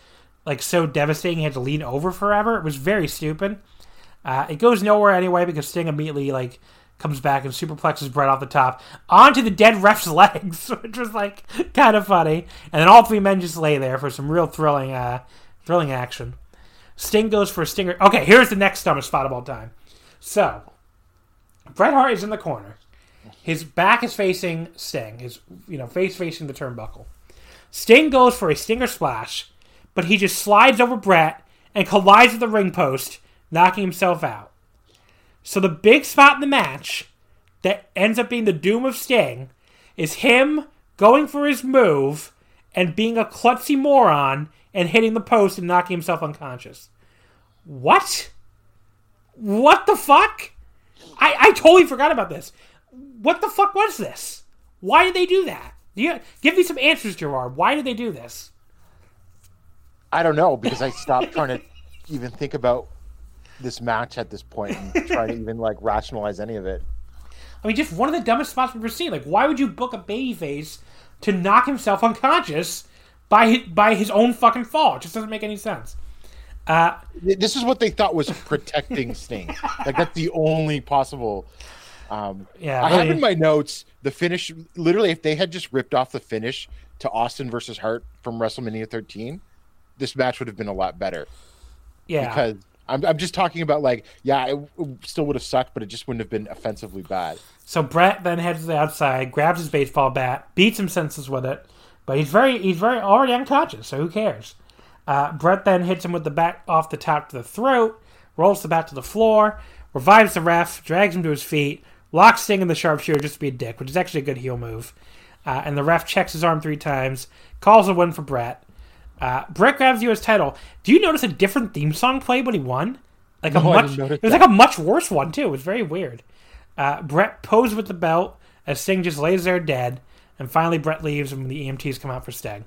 like so devastating he had to lean over forever. It was very stupid. Uh, it goes nowhere anyway because Sting immediately like comes back and superplexes Bret off the top onto the dead ref's legs, which was like kind of funny. And then all three men just lay there for some real thrilling, uh, thrilling action. Sting goes for a stinger. Okay, here's the next dumbest spot of all time. So, Bret Hart is in the corner. His back is facing Sting. His you know face facing the turnbuckle. Sting goes for a stinger splash, but he just slides over Bret and collides with the ring post, knocking himself out. So the big spot in the match that ends up being the doom of Sting is him going for his move and being a klutzy moron and hitting the post and knocking himself unconscious. What? What the fuck? I, I totally forgot about this. What the fuck was this? Why did they do that? You, give me some answers, Gerard. Why did they do this? I don't know because I stopped trying to even think about this match at this point and try to even like rationalize any of it. I mean, just one of the dumbest spots we've ever seen. Like, why would you book a babyface to knock himself unconscious by his, by his own fucking fall? It just doesn't make any sense. Uh, this is what they thought was protecting Sting. like that's the only possible. Um, yeah, I have in my notes the finish. Literally, if they had just ripped off the finish to Austin versus Hart from WrestleMania 13, this match would have been a lot better. Yeah, because I'm, I'm just talking about like, yeah, it, it still would have sucked, but it just wouldn't have been offensively bad. So Bret then heads to the outside, grabs his baseball bat, beats him senseless with it, but he's very he's very already unconscious, so who cares? Uh, Bret then hits him with the bat off the top to the throat, rolls the bat to the floor, revives the ref, drags him to his feet, locks Sting in the sharpshooter just to be a dick, which is actually a good heel move. Uh, and the ref checks his arm three times, calls a win for Bret. Uh, Bret grabs the U.S. title. Do you notice a different theme song played when he won? Like a no, much, it was like a much worse one too. It was very weird. Uh, Bret posed with the belt as Sting just lays there dead, and finally Bret leaves and the EMTs come out for Sting.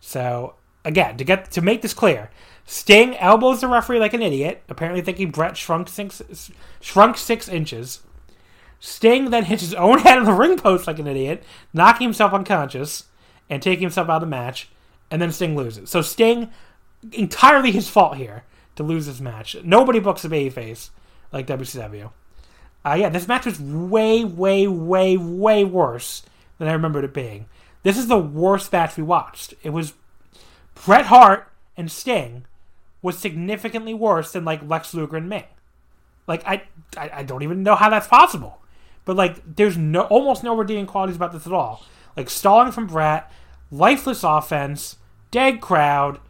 So again, to get to make this clear, Sting elbows the referee like an idiot, apparently thinking Bret shrunk six shrunk six inches. Sting then hits his own head on the ring post like an idiot, knocking himself unconscious and taking himself out of the match, and then Sting loses. So Sting, entirely his fault here to lose this match. Nobody books a babyface like WCW. Uh, yeah, this match was way, way, way, way worse than I remembered it being. This is the worst match we watched. It was Bret Hart and Sting was significantly worse than like Lex Luger and Meng. Like I, I, I don't even know how that's possible. But like, there's no almost no redeeming qualities about this at all. Like stalling from Bret, lifeless offense, dead crowd,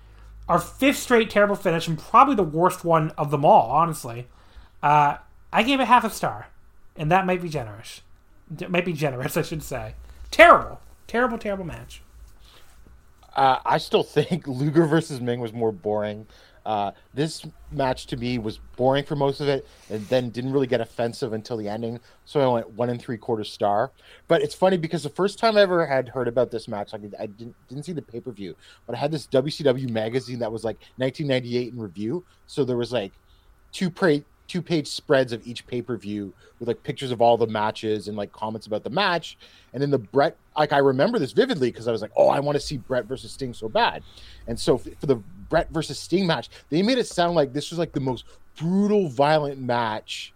our fifth straight terrible finish, and probably the worst one of them all. Honestly, uh, I gave it half a star, and that might be generous. It might be generous, I should say. Terrible, terrible, terrible match. Uh, I still think Luger versus Meng was more boring. Uh, this match to me was boring for most of it, and then didn't really get offensive until the ending. So I went one and three quarter star. But it's funny because the first time I ever had heard about this match, like I didn't didn't see the pay per view, but I had this WCW magazine that was like 1998 in review. So there was like two pre two page spreads of each pay per view with like pictures of all the matches and like comments about the match. And then the Bret, like I remember this vividly because I was like, oh, I want to see Bret versus Sting so bad. And so for the Bret versus Sting match, they made it sound like this was like the most brutal, violent match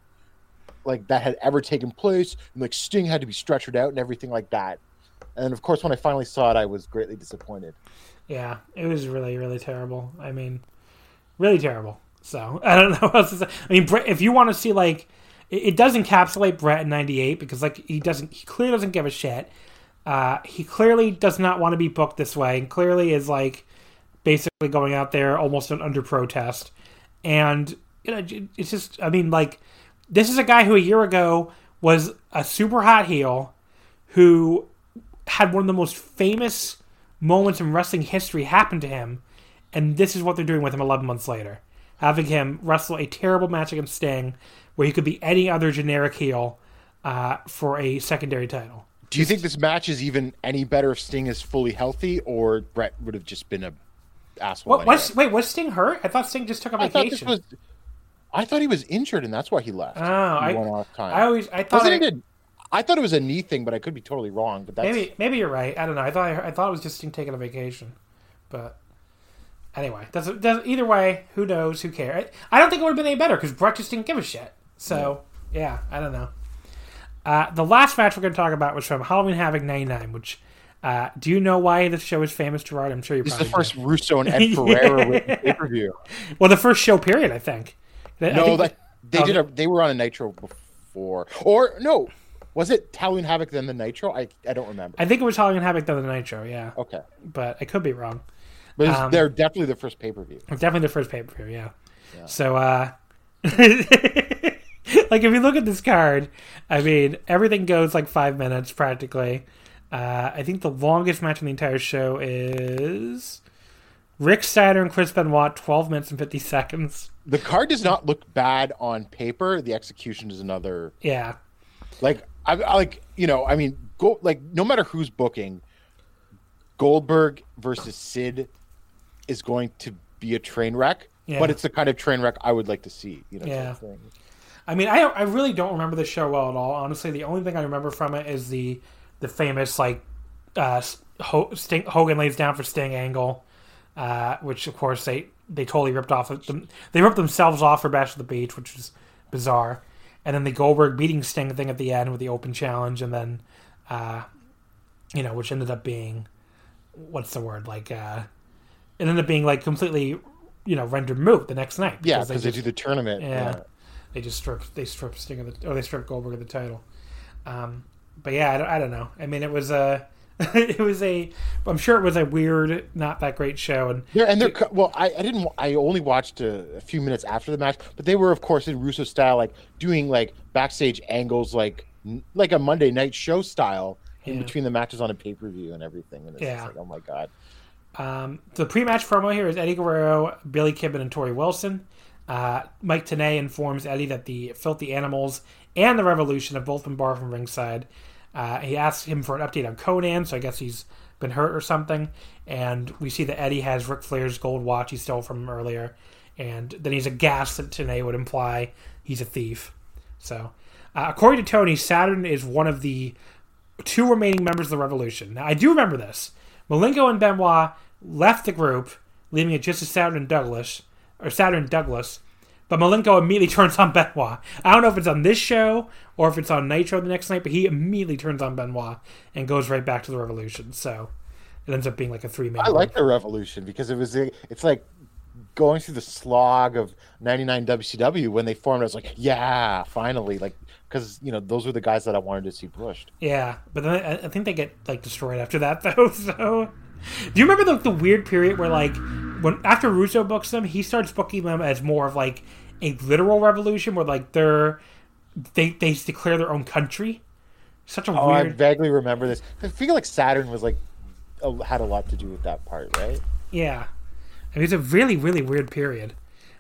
like that had ever taken place, and like Sting had to be stretchered out and everything like that. And of course, when I finally saw it, I was greatly disappointed. Yeah, it was really, really terrible. I mean, really terrible. So I don't know what else to say. I mean, Bret, if you want to see like, it, does encapsulate Bret in '98 because like he doesn't, he clearly doesn't give a shit. Uh, he clearly does not want to be booked this way, and clearly is like basically going out there almost under protest. And you know, it's just, I mean, like this is a guy who a year ago was a super hot heel who had one of the most famous moments in wrestling history happen to him, and this is what they're doing with him 11 months later having him wrestle a terrible match against Sting, where he could be any other generic heel uh, for a secondary title. Do you think this match is even any better if Sting is fully healthy, or Bret would have just been a asshole? What, was, wait, was Sting hurt? I thought Sting just took a I thought, vacation. this was, I thought he was injured, and that's why he left. Oh, I, went off time. I always I thought I, it I thought it was a knee thing, but I could be totally wrong. But that's maybe maybe you're right. I don't know. I thought I, I thought it was just Sting taking a vacation, but anyway, doesn't, doesn't either way. Who knows? Who cares? I, don't think it would have been any better because Bret just didn't give a shit. So yeah, I don't know. Uh, the last match we're going to talk about was from Halloween Havoc '99, which. Uh, do you know why this show is famous, Gerard? I'm sure you this is the first do. Russo and Ed Ferrara pay per view. Well, the first show period, I think. I No, think- that they oh, did. A, they were on a Nitro before, or no, was it Halloween Havoc then the Nitro? I I don't remember. I think it was Halloween Havoc then the Nitro, yeah, Okay, but I could be wrong. but Um, they're definitely the first pay per view. Definitely the first pay per view, yeah. So, uh, like if you look at this card, I mean, everything goes like five minutes practically. Uh, I think the longest match in the entire show is Rick Steiner and Chris Benoit, twelve minutes and fifty seconds. The card does not look bad on paper. The execution is another. Yeah, Like I, I like you know. I mean, go like no matter who's booking, Goldberg versus Sid is going to be a train wreck. Yeah. But it's the kind of train wreck I would like to see. You know. Yeah. sort of. I mean, I I really don't remember the show well at all. Honestly, the only thing I remember from it is the the famous like uh, Sting, Hogan lays down for Sting angle, uh, which of course they they totally ripped off of them. They ripped themselves off for Bash at the Beach, which was bizarre. And then the Goldberg beating Sting thing at the end with the open challenge, and then uh, you know, which ended up being what's the word like uh, it ended up being like completely you know rendered moot the next night. Yeah, because they, just- do the tournament. yeah. They just stripped they stripped Sting of the or they stripped Goldberg of the title. Um, but yeah, I don't, I don't know. I mean, it was a it was a I'm sure it was a weird, not that great show, and Yeah, and they're co- well. I, I didn't. I only watched a, a few minutes after the match, but they were, of course, in Russo style, like doing like backstage angles, like like a Monday night show style in Yeah. between the matches on a pay per view and everything. And it's Yeah. just like, oh my god. Um, the pre-match promo here is Eddie Guerrero, Billy Kidman, and Torrie Wilson. Uh, Mike Tenay informs Eddie that the Filthy Animals and the Revolution have both been barred from ringside. Uh, he asks him for an update on Konnan, so I guess he's been hurt or something. And we see that Eddie has Ric Flair's gold watch he stole from him earlier. And then he's aghast that Tenay would imply he's a thief. So, uh, according to Tony, Saturn is one of the two remaining members of the Revolution. Now, I do remember this. Malenko and Benoit left the group, leaving it just as Saturn and Douglas, or Saturn and Douglas. But Malenko immediately turns on Benoit. I don't know if it's on this show or if it's on Nitro the next night, but he immediately turns on Benoit and goes right back to the Revolution. So it ends up being like a three man. I like the Revolution because it was. It's like going through the slog of '99 WCW when they formed. I was like, yeah, finally, like because you know those were the guys that I wanted to see pushed. Yeah, but then I, I think they get like destroyed after that though. So, do you remember the, the weird period where like when after Russo books them, he starts booking them as more of like a literal revolution where like they're they they declare their own country. Such a Oh, I weird. vaguely remember this. I feel like Saturn was like a, had a lot to do with that part, right? Yeah, I mean, it's a really, really weird period.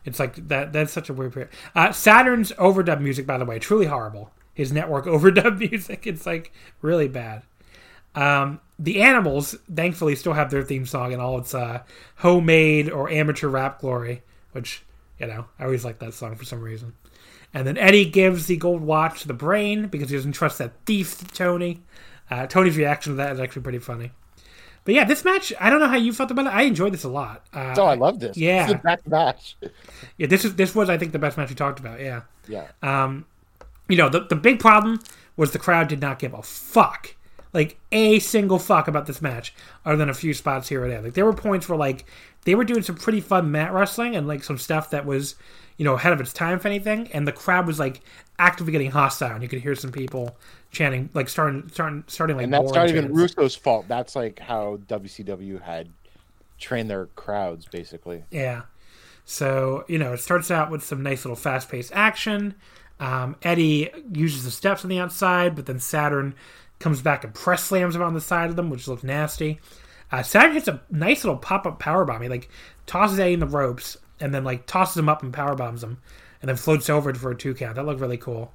It's like that. That's such a weird period. Uh, Saturn's overdub music, by the way, truly horrible. His network overdub music, it's like really bad. Um, the Animals, thankfully, still have their theme song and all its uh, homemade or amateur rap glory, which you know I always like that song for some reason. And then Eddie gives the gold watch to the Brain because he doesn't trust that thief Tony. Uh, Tony's reaction to that is actually pretty funny. But yeah, this match, I don't know how you felt about it. I enjoyed this a lot. Uh, So I love this. yeah. This is match. yeah, this is this was I think the best match we talked about. Yeah, Yeah. um, you know the the big problem was the crowd did not give a fuck, like a single fuck about this match, other than a few spots here or there. Like there were points where like they were doing some pretty fun mat wrestling and like some stuff that was you know ahead of its time if anything, and the crowd was like actively getting hostile. And you could hear some people chanting like starting starting starting like and that's not even chants. Russo's fault. That's like how WCW had trained their crowds, basically. Yeah. So, you know, it starts out with some nice little fast paced action. Um, Eddie uses the steps on the outside, but then Saturn comes back and press slams him on the side of them, which looks nasty. Uh, Saturn hits a nice little pop up power bomb. He like tosses Eddie in the ropes and then like tosses him up and power bombs him, and then floats over for a two count. That looked really cool.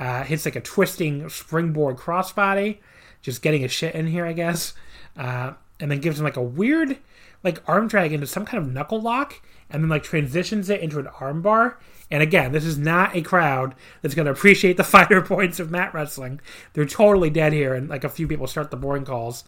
Uh, hits like a twisting springboard crossbody, just getting his shit in here, I guess. Uh, and then gives him like a weird like arm drag into some kind of knuckle lock, and then like transitions it into an arm bar. And again, this is not a crowd that's going to appreciate the finer points of mat wrestling. They're totally dead here, and like a few people start the boring calls.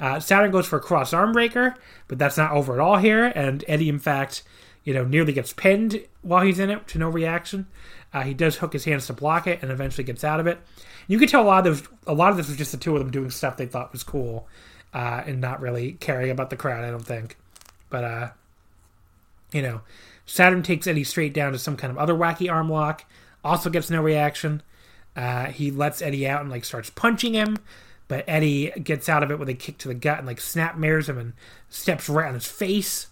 Uh, Saturn goes for a cross arm breaker, but that's not over at all here. And Eddie, in fact, you know, nearly gets pinned while he's in it to no reaction. Uh, he does hook his hands to block it, and eventually gets out of it. You can tell a lot of those, a lot of this was just the two of them doing stuff they thought was cool, uh, and not really caring about the crowd. I don't think, but uh, you know, Saturn takes Eddie straight down to some kind of other wacky arm lock. Also gets no reaction. Uh, he lets Eddie out and like starts punching him, but Eddie gets out of it with a kick to the gut and like snap mirrors him and steps right on his face.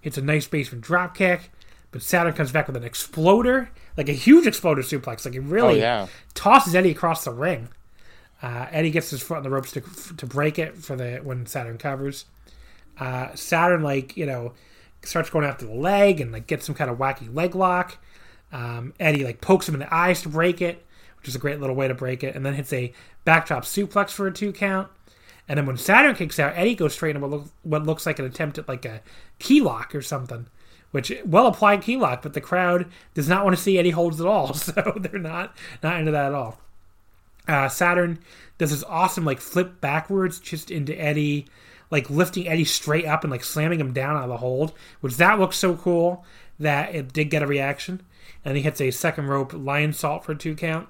Hits a nice basement drop kick, but Saturn comes back with an exploder, like a huge exploder suplex. Like he really Oh, yeah. tosses Eddie across the ring. Uh, Eddie gets his foot on the ropes to to break it for the when Saturn covers. Uh, Saturn like you know starts going after the leg and like gets some kind of wacky leg lock. Um, Eddie like pokes him in the eyes to break it, which is a great little way to break it, and then hits a backdrop suplex for a two count. And then when Saturn kicks out, Eddie goes straight into what, look, what looks like an attempt at like a key lock or something, which well applied key lock, but the crowd does not want to see Eddie holds at all, so they're not not into that at all. Uh, Saturn does this awesome like flip backwards just into Eddie, like lifting Eddie straight up and like slamming him down out of the hold, which that looks so cool that it did get a reaction. And he hits a second rope Lionsault for two count.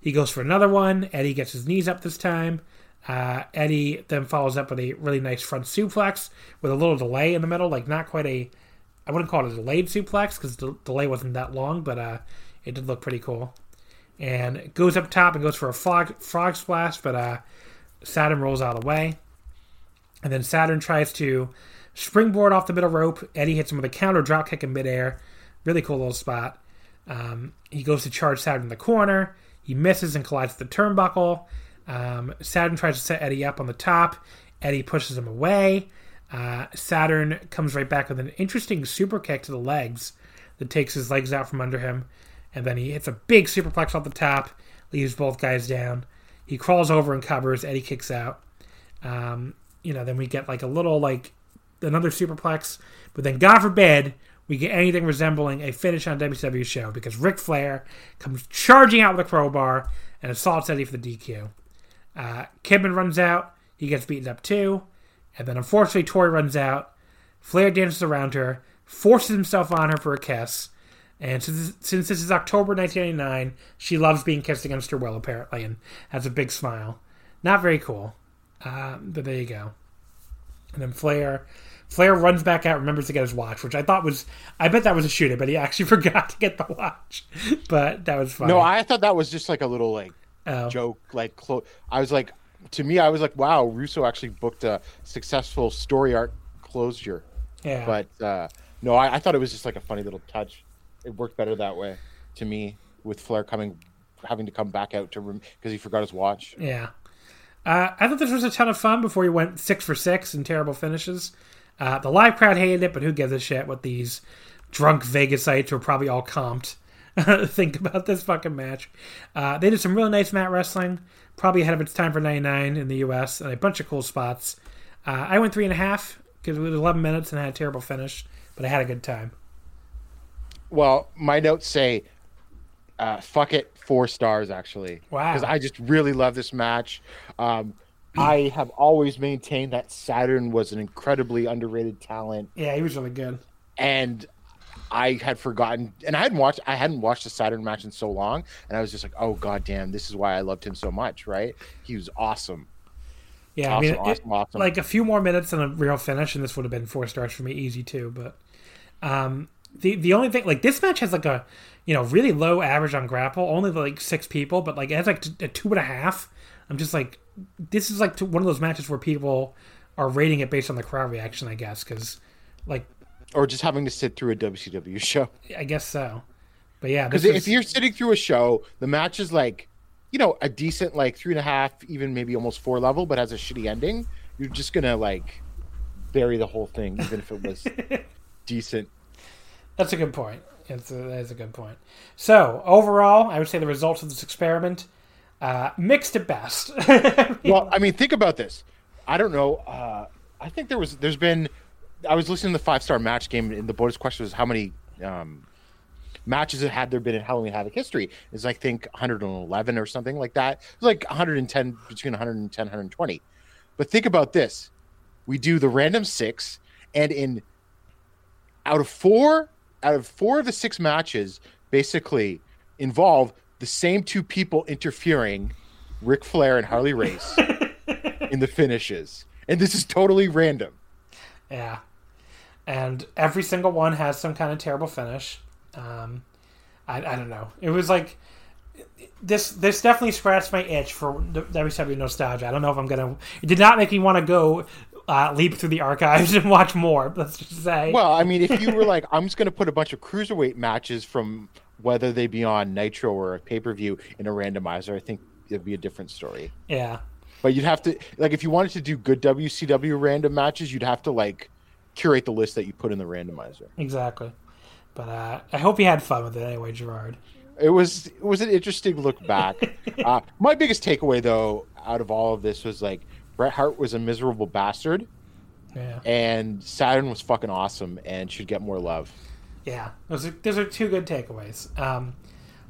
He goes for another one. Eddie gets his knees up this time. Uh, Eddie then follows up with a really nice front suplex with a little delay in the middle, like not quite a, I wouldn't call it a delayed suplex because the delay wasn't that long, but uh, it did look pretty cool. And goes up top and goes for a frog, frog splash, but uh, Saturn rolls out of the way. And then Saturn tries to springboard off the middle rope. Eddie hits him with a counter drop kick in midair. Really cool little spot. Um, he goes to charge Saturn in the corner. He misses and collides with the turnbuckle. Um, Saturn tries to set Eddie up on the top. Eddie pushes him away. Uh, Saturn comes right back with an interesting super kick to the legs that takes his legs out from under him. And then he hits a big superplex off the top, leaves both guys down. He crawls over and covers. Eddie kicks out. Um, you know, then we get like a little like another superplex, but then God forbid we get anything resembling a finish on a WCW show because Ric Flair comes charging out with a crowbar and assaults Eddie for the DQ. Uh, Kidman runs out, he gets beaten up too, and then unfortunately Torrie runs out. Flair dances around her, forces himself on her for a kiss, and since, since this is October 1999, she loves being kissed against her will apparently, and has a big smile. Not very cool, uh, but there you go. And then Flair, Flair runs back out, remembers to get his watch, which I thought was, I bet that was a shooter, but he actually forgot to get the watch. But that was fine. No, I thought that was just like a little like Oh. joke. Like, clo- I was like, to me, I was like, wow, Russo actually booked a successful story arc closure. yeah. But uh, no, I, I thought it was just like a funny little touch. It worked better that way to me with Flair coming having to come back out to room because he forgot his watch. Yeah. Uh, I thought this was a ton of fun before he went six for six and terrible finishes. Uh, the live crowd hated it, but who gives a shit what these drunk Vegasite were probably all comped think about this fucking match. Uh, they did some really nice mat wrestling, probably ahead of its time for 99 in the US, and a bunch of cool spots. Uh, I went three and a half because it was 11 minutes and I had a terrible finish, but I had a good time. Well, my notes say, uh, fuck it, four stars actually. Wow. Because I just really love this match. Um, I have always maintained that Saturn was an incredibly underrated talent. Yeah, he was really good. And I had forgotten, and I hadn't watched. I hadn't watched the Saturn match in so long, and I was just like, "Oh god damn, this is why I loved him so much." Right? He was awesome. Yeah, awesome, I mean, awesome, it, awesome. like a few more minutes and a real finish, and this would have been four stars for me, easy too. But um, the the only thing, like this match has like a you know really low average on grapple, only like six people, but like it has like a two and a half. I'm just like, this is like one of those matches where people are rating it based on the crowd reaction, I guess, because like or just having to sit through a WCW show. I guess so. But yeah, because if you're sitting through a show, the match is like, you know, a decent like three and a half, even maybe almost four level, but has a shitty ending. You're just gonna like bury the whole thing, even if it was decent. That's a good point. That's a, that's a good point. So overall, I would say the results of this experiment uh, mixed at best. well, I mean, think about this. I don't know. Uh, I think there was there's been I was listening to the five star match game, and the bonus question was how many um, matches had there been in Halloween Havoc history? Is I think 111 or something like that. It was like 110 between 110 120. But think about this: we do the random six, and in out of four out of four of the six matches, basically involve the same two people interfering, Ric Flair and Harley Race, in the finishes, and this is totally random. Yeah, and every single one has some kind of terrible finish. Um, I, I don't know. It was like this. This definitely scratched my itch for WCW nostalgia. I don't know if I'm gonna. It did not make me want to go uh, leap through the archives and watch more. Let's just say. Well, I mean, if you were like, I'm just gonna put a bunch of cruiserweight matches from whether they be on Nitro or a pay per view in a randomizer, I think it'd be a different story. Yeah. But you'd have to like if you wanted to do good WCW random matches, you'd have to like curate the list that you put in the randomizer. Exactly. But uh, I hope you had fun with it anyway, Gerard. It was it was an interesting look back. uh, my biggest takeaway though out of all of this was like Bret Hart was a miserable bastard. Yeah. And Saturn was fucking awesome and should get more love. Yeah, those are those are two good takeaways. Um,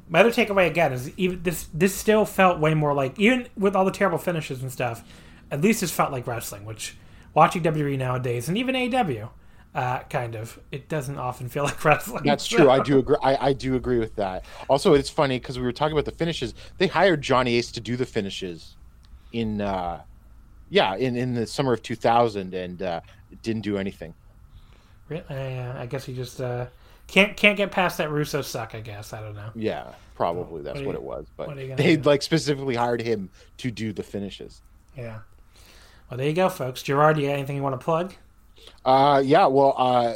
my other takeaway again is even this this still felt way more like even with all the terrible finishes and stuff. At least this felt like wrestling, which watching WWE nowadays and even AW, uh, kind of, it doesn't often feel like wrestling. That's true. I do agree. I, I do agree with that. Also, it's funny because we were talking about the finishes. They hired Johnny Ace to do the finishes in, uh, yeah, in, in the summer of 2000 and uh, didn't do anything. Really? Uh, I guess he just uh, can't can't get past that Russo suck. I guess I don't know. Yeah, probably that's what, what you, it was. But they like specifically hired him to do the finishes. Yeah. Well, there you go, folks. Gerard, do you got anything you want to plug? Uh, yeah, well, uh,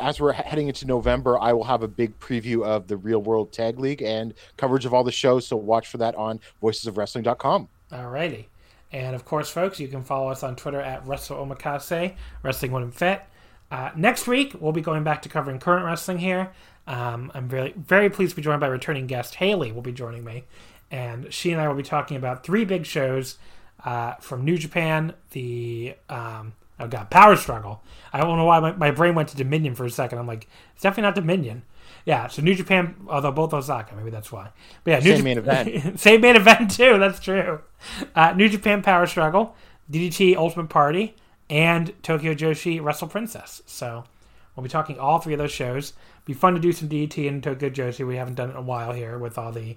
as we're heading into November, I will have a big preview of the Real World Tag League and coverage of all the shows. So watch for that on voicesofwrestling.com. Alrighty. And of course, folks, you can follow us on Twitter at WrestleOmakase, Wrestling Wouldn't Fit. Uh, next week, we'll be going back to covering current wrestling here. Um, I'm very, very pleased to be joined by returning guest Haley. Will be joining me, and she and I will be talking about three big shows uh, from New Japan, the um, oh god, Power Struggle. I don't know why my, my brain went to Dominion for a second. I'm like, it's definitely not Dominion. Yeah, so New Japan, although both Osaka, maybe that's why. But yeah, New same main event, same main event too. That's true. Uh, New Japan Power Struggle, DDT Ultimate Party, and Tokyo Joshi Wrestle Princess. So we'll be talking all three of those shows. Be fun to do some DDT and Tokyo Joshi. We haven't done it in a while here with all the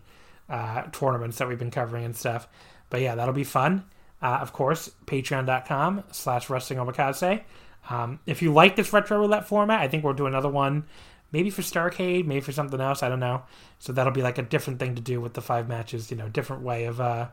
uh, tournaments that we've been covering and stuff. But yeah, that'll be fun. Uh, of course, patreon.com slash wrestling omakase. Um, if you like this retro roulette format, I think we'll do another one, maybe for Starcade, maybe for something else. I don't know. So that'll be like a different thing to do with the five matches, you know, different way of, uh,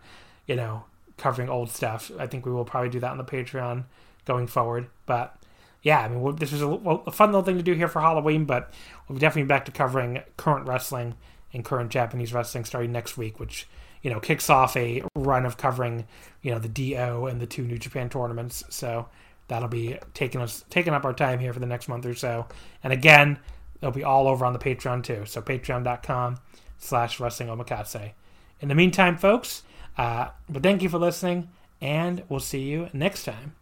you know, covering old stuff. I think we will probably do that on the Patreon going forward. But yeah, I mean, this was a, a, fun little thing to do here for Halloween, but we'll be definitely back to covering current wrestling and current Japanese wrestling starting next week, which you know kicks off a run of covering you know the Do and the two New Japan tournaments. So that'll be taking us taking up our time here for the next month or so. And again, they'll be all over on the Patreon too. So patreon.com slash wrestling omakase. In the meantime, folks, uh, but thank you for listening, and we'll see you next time.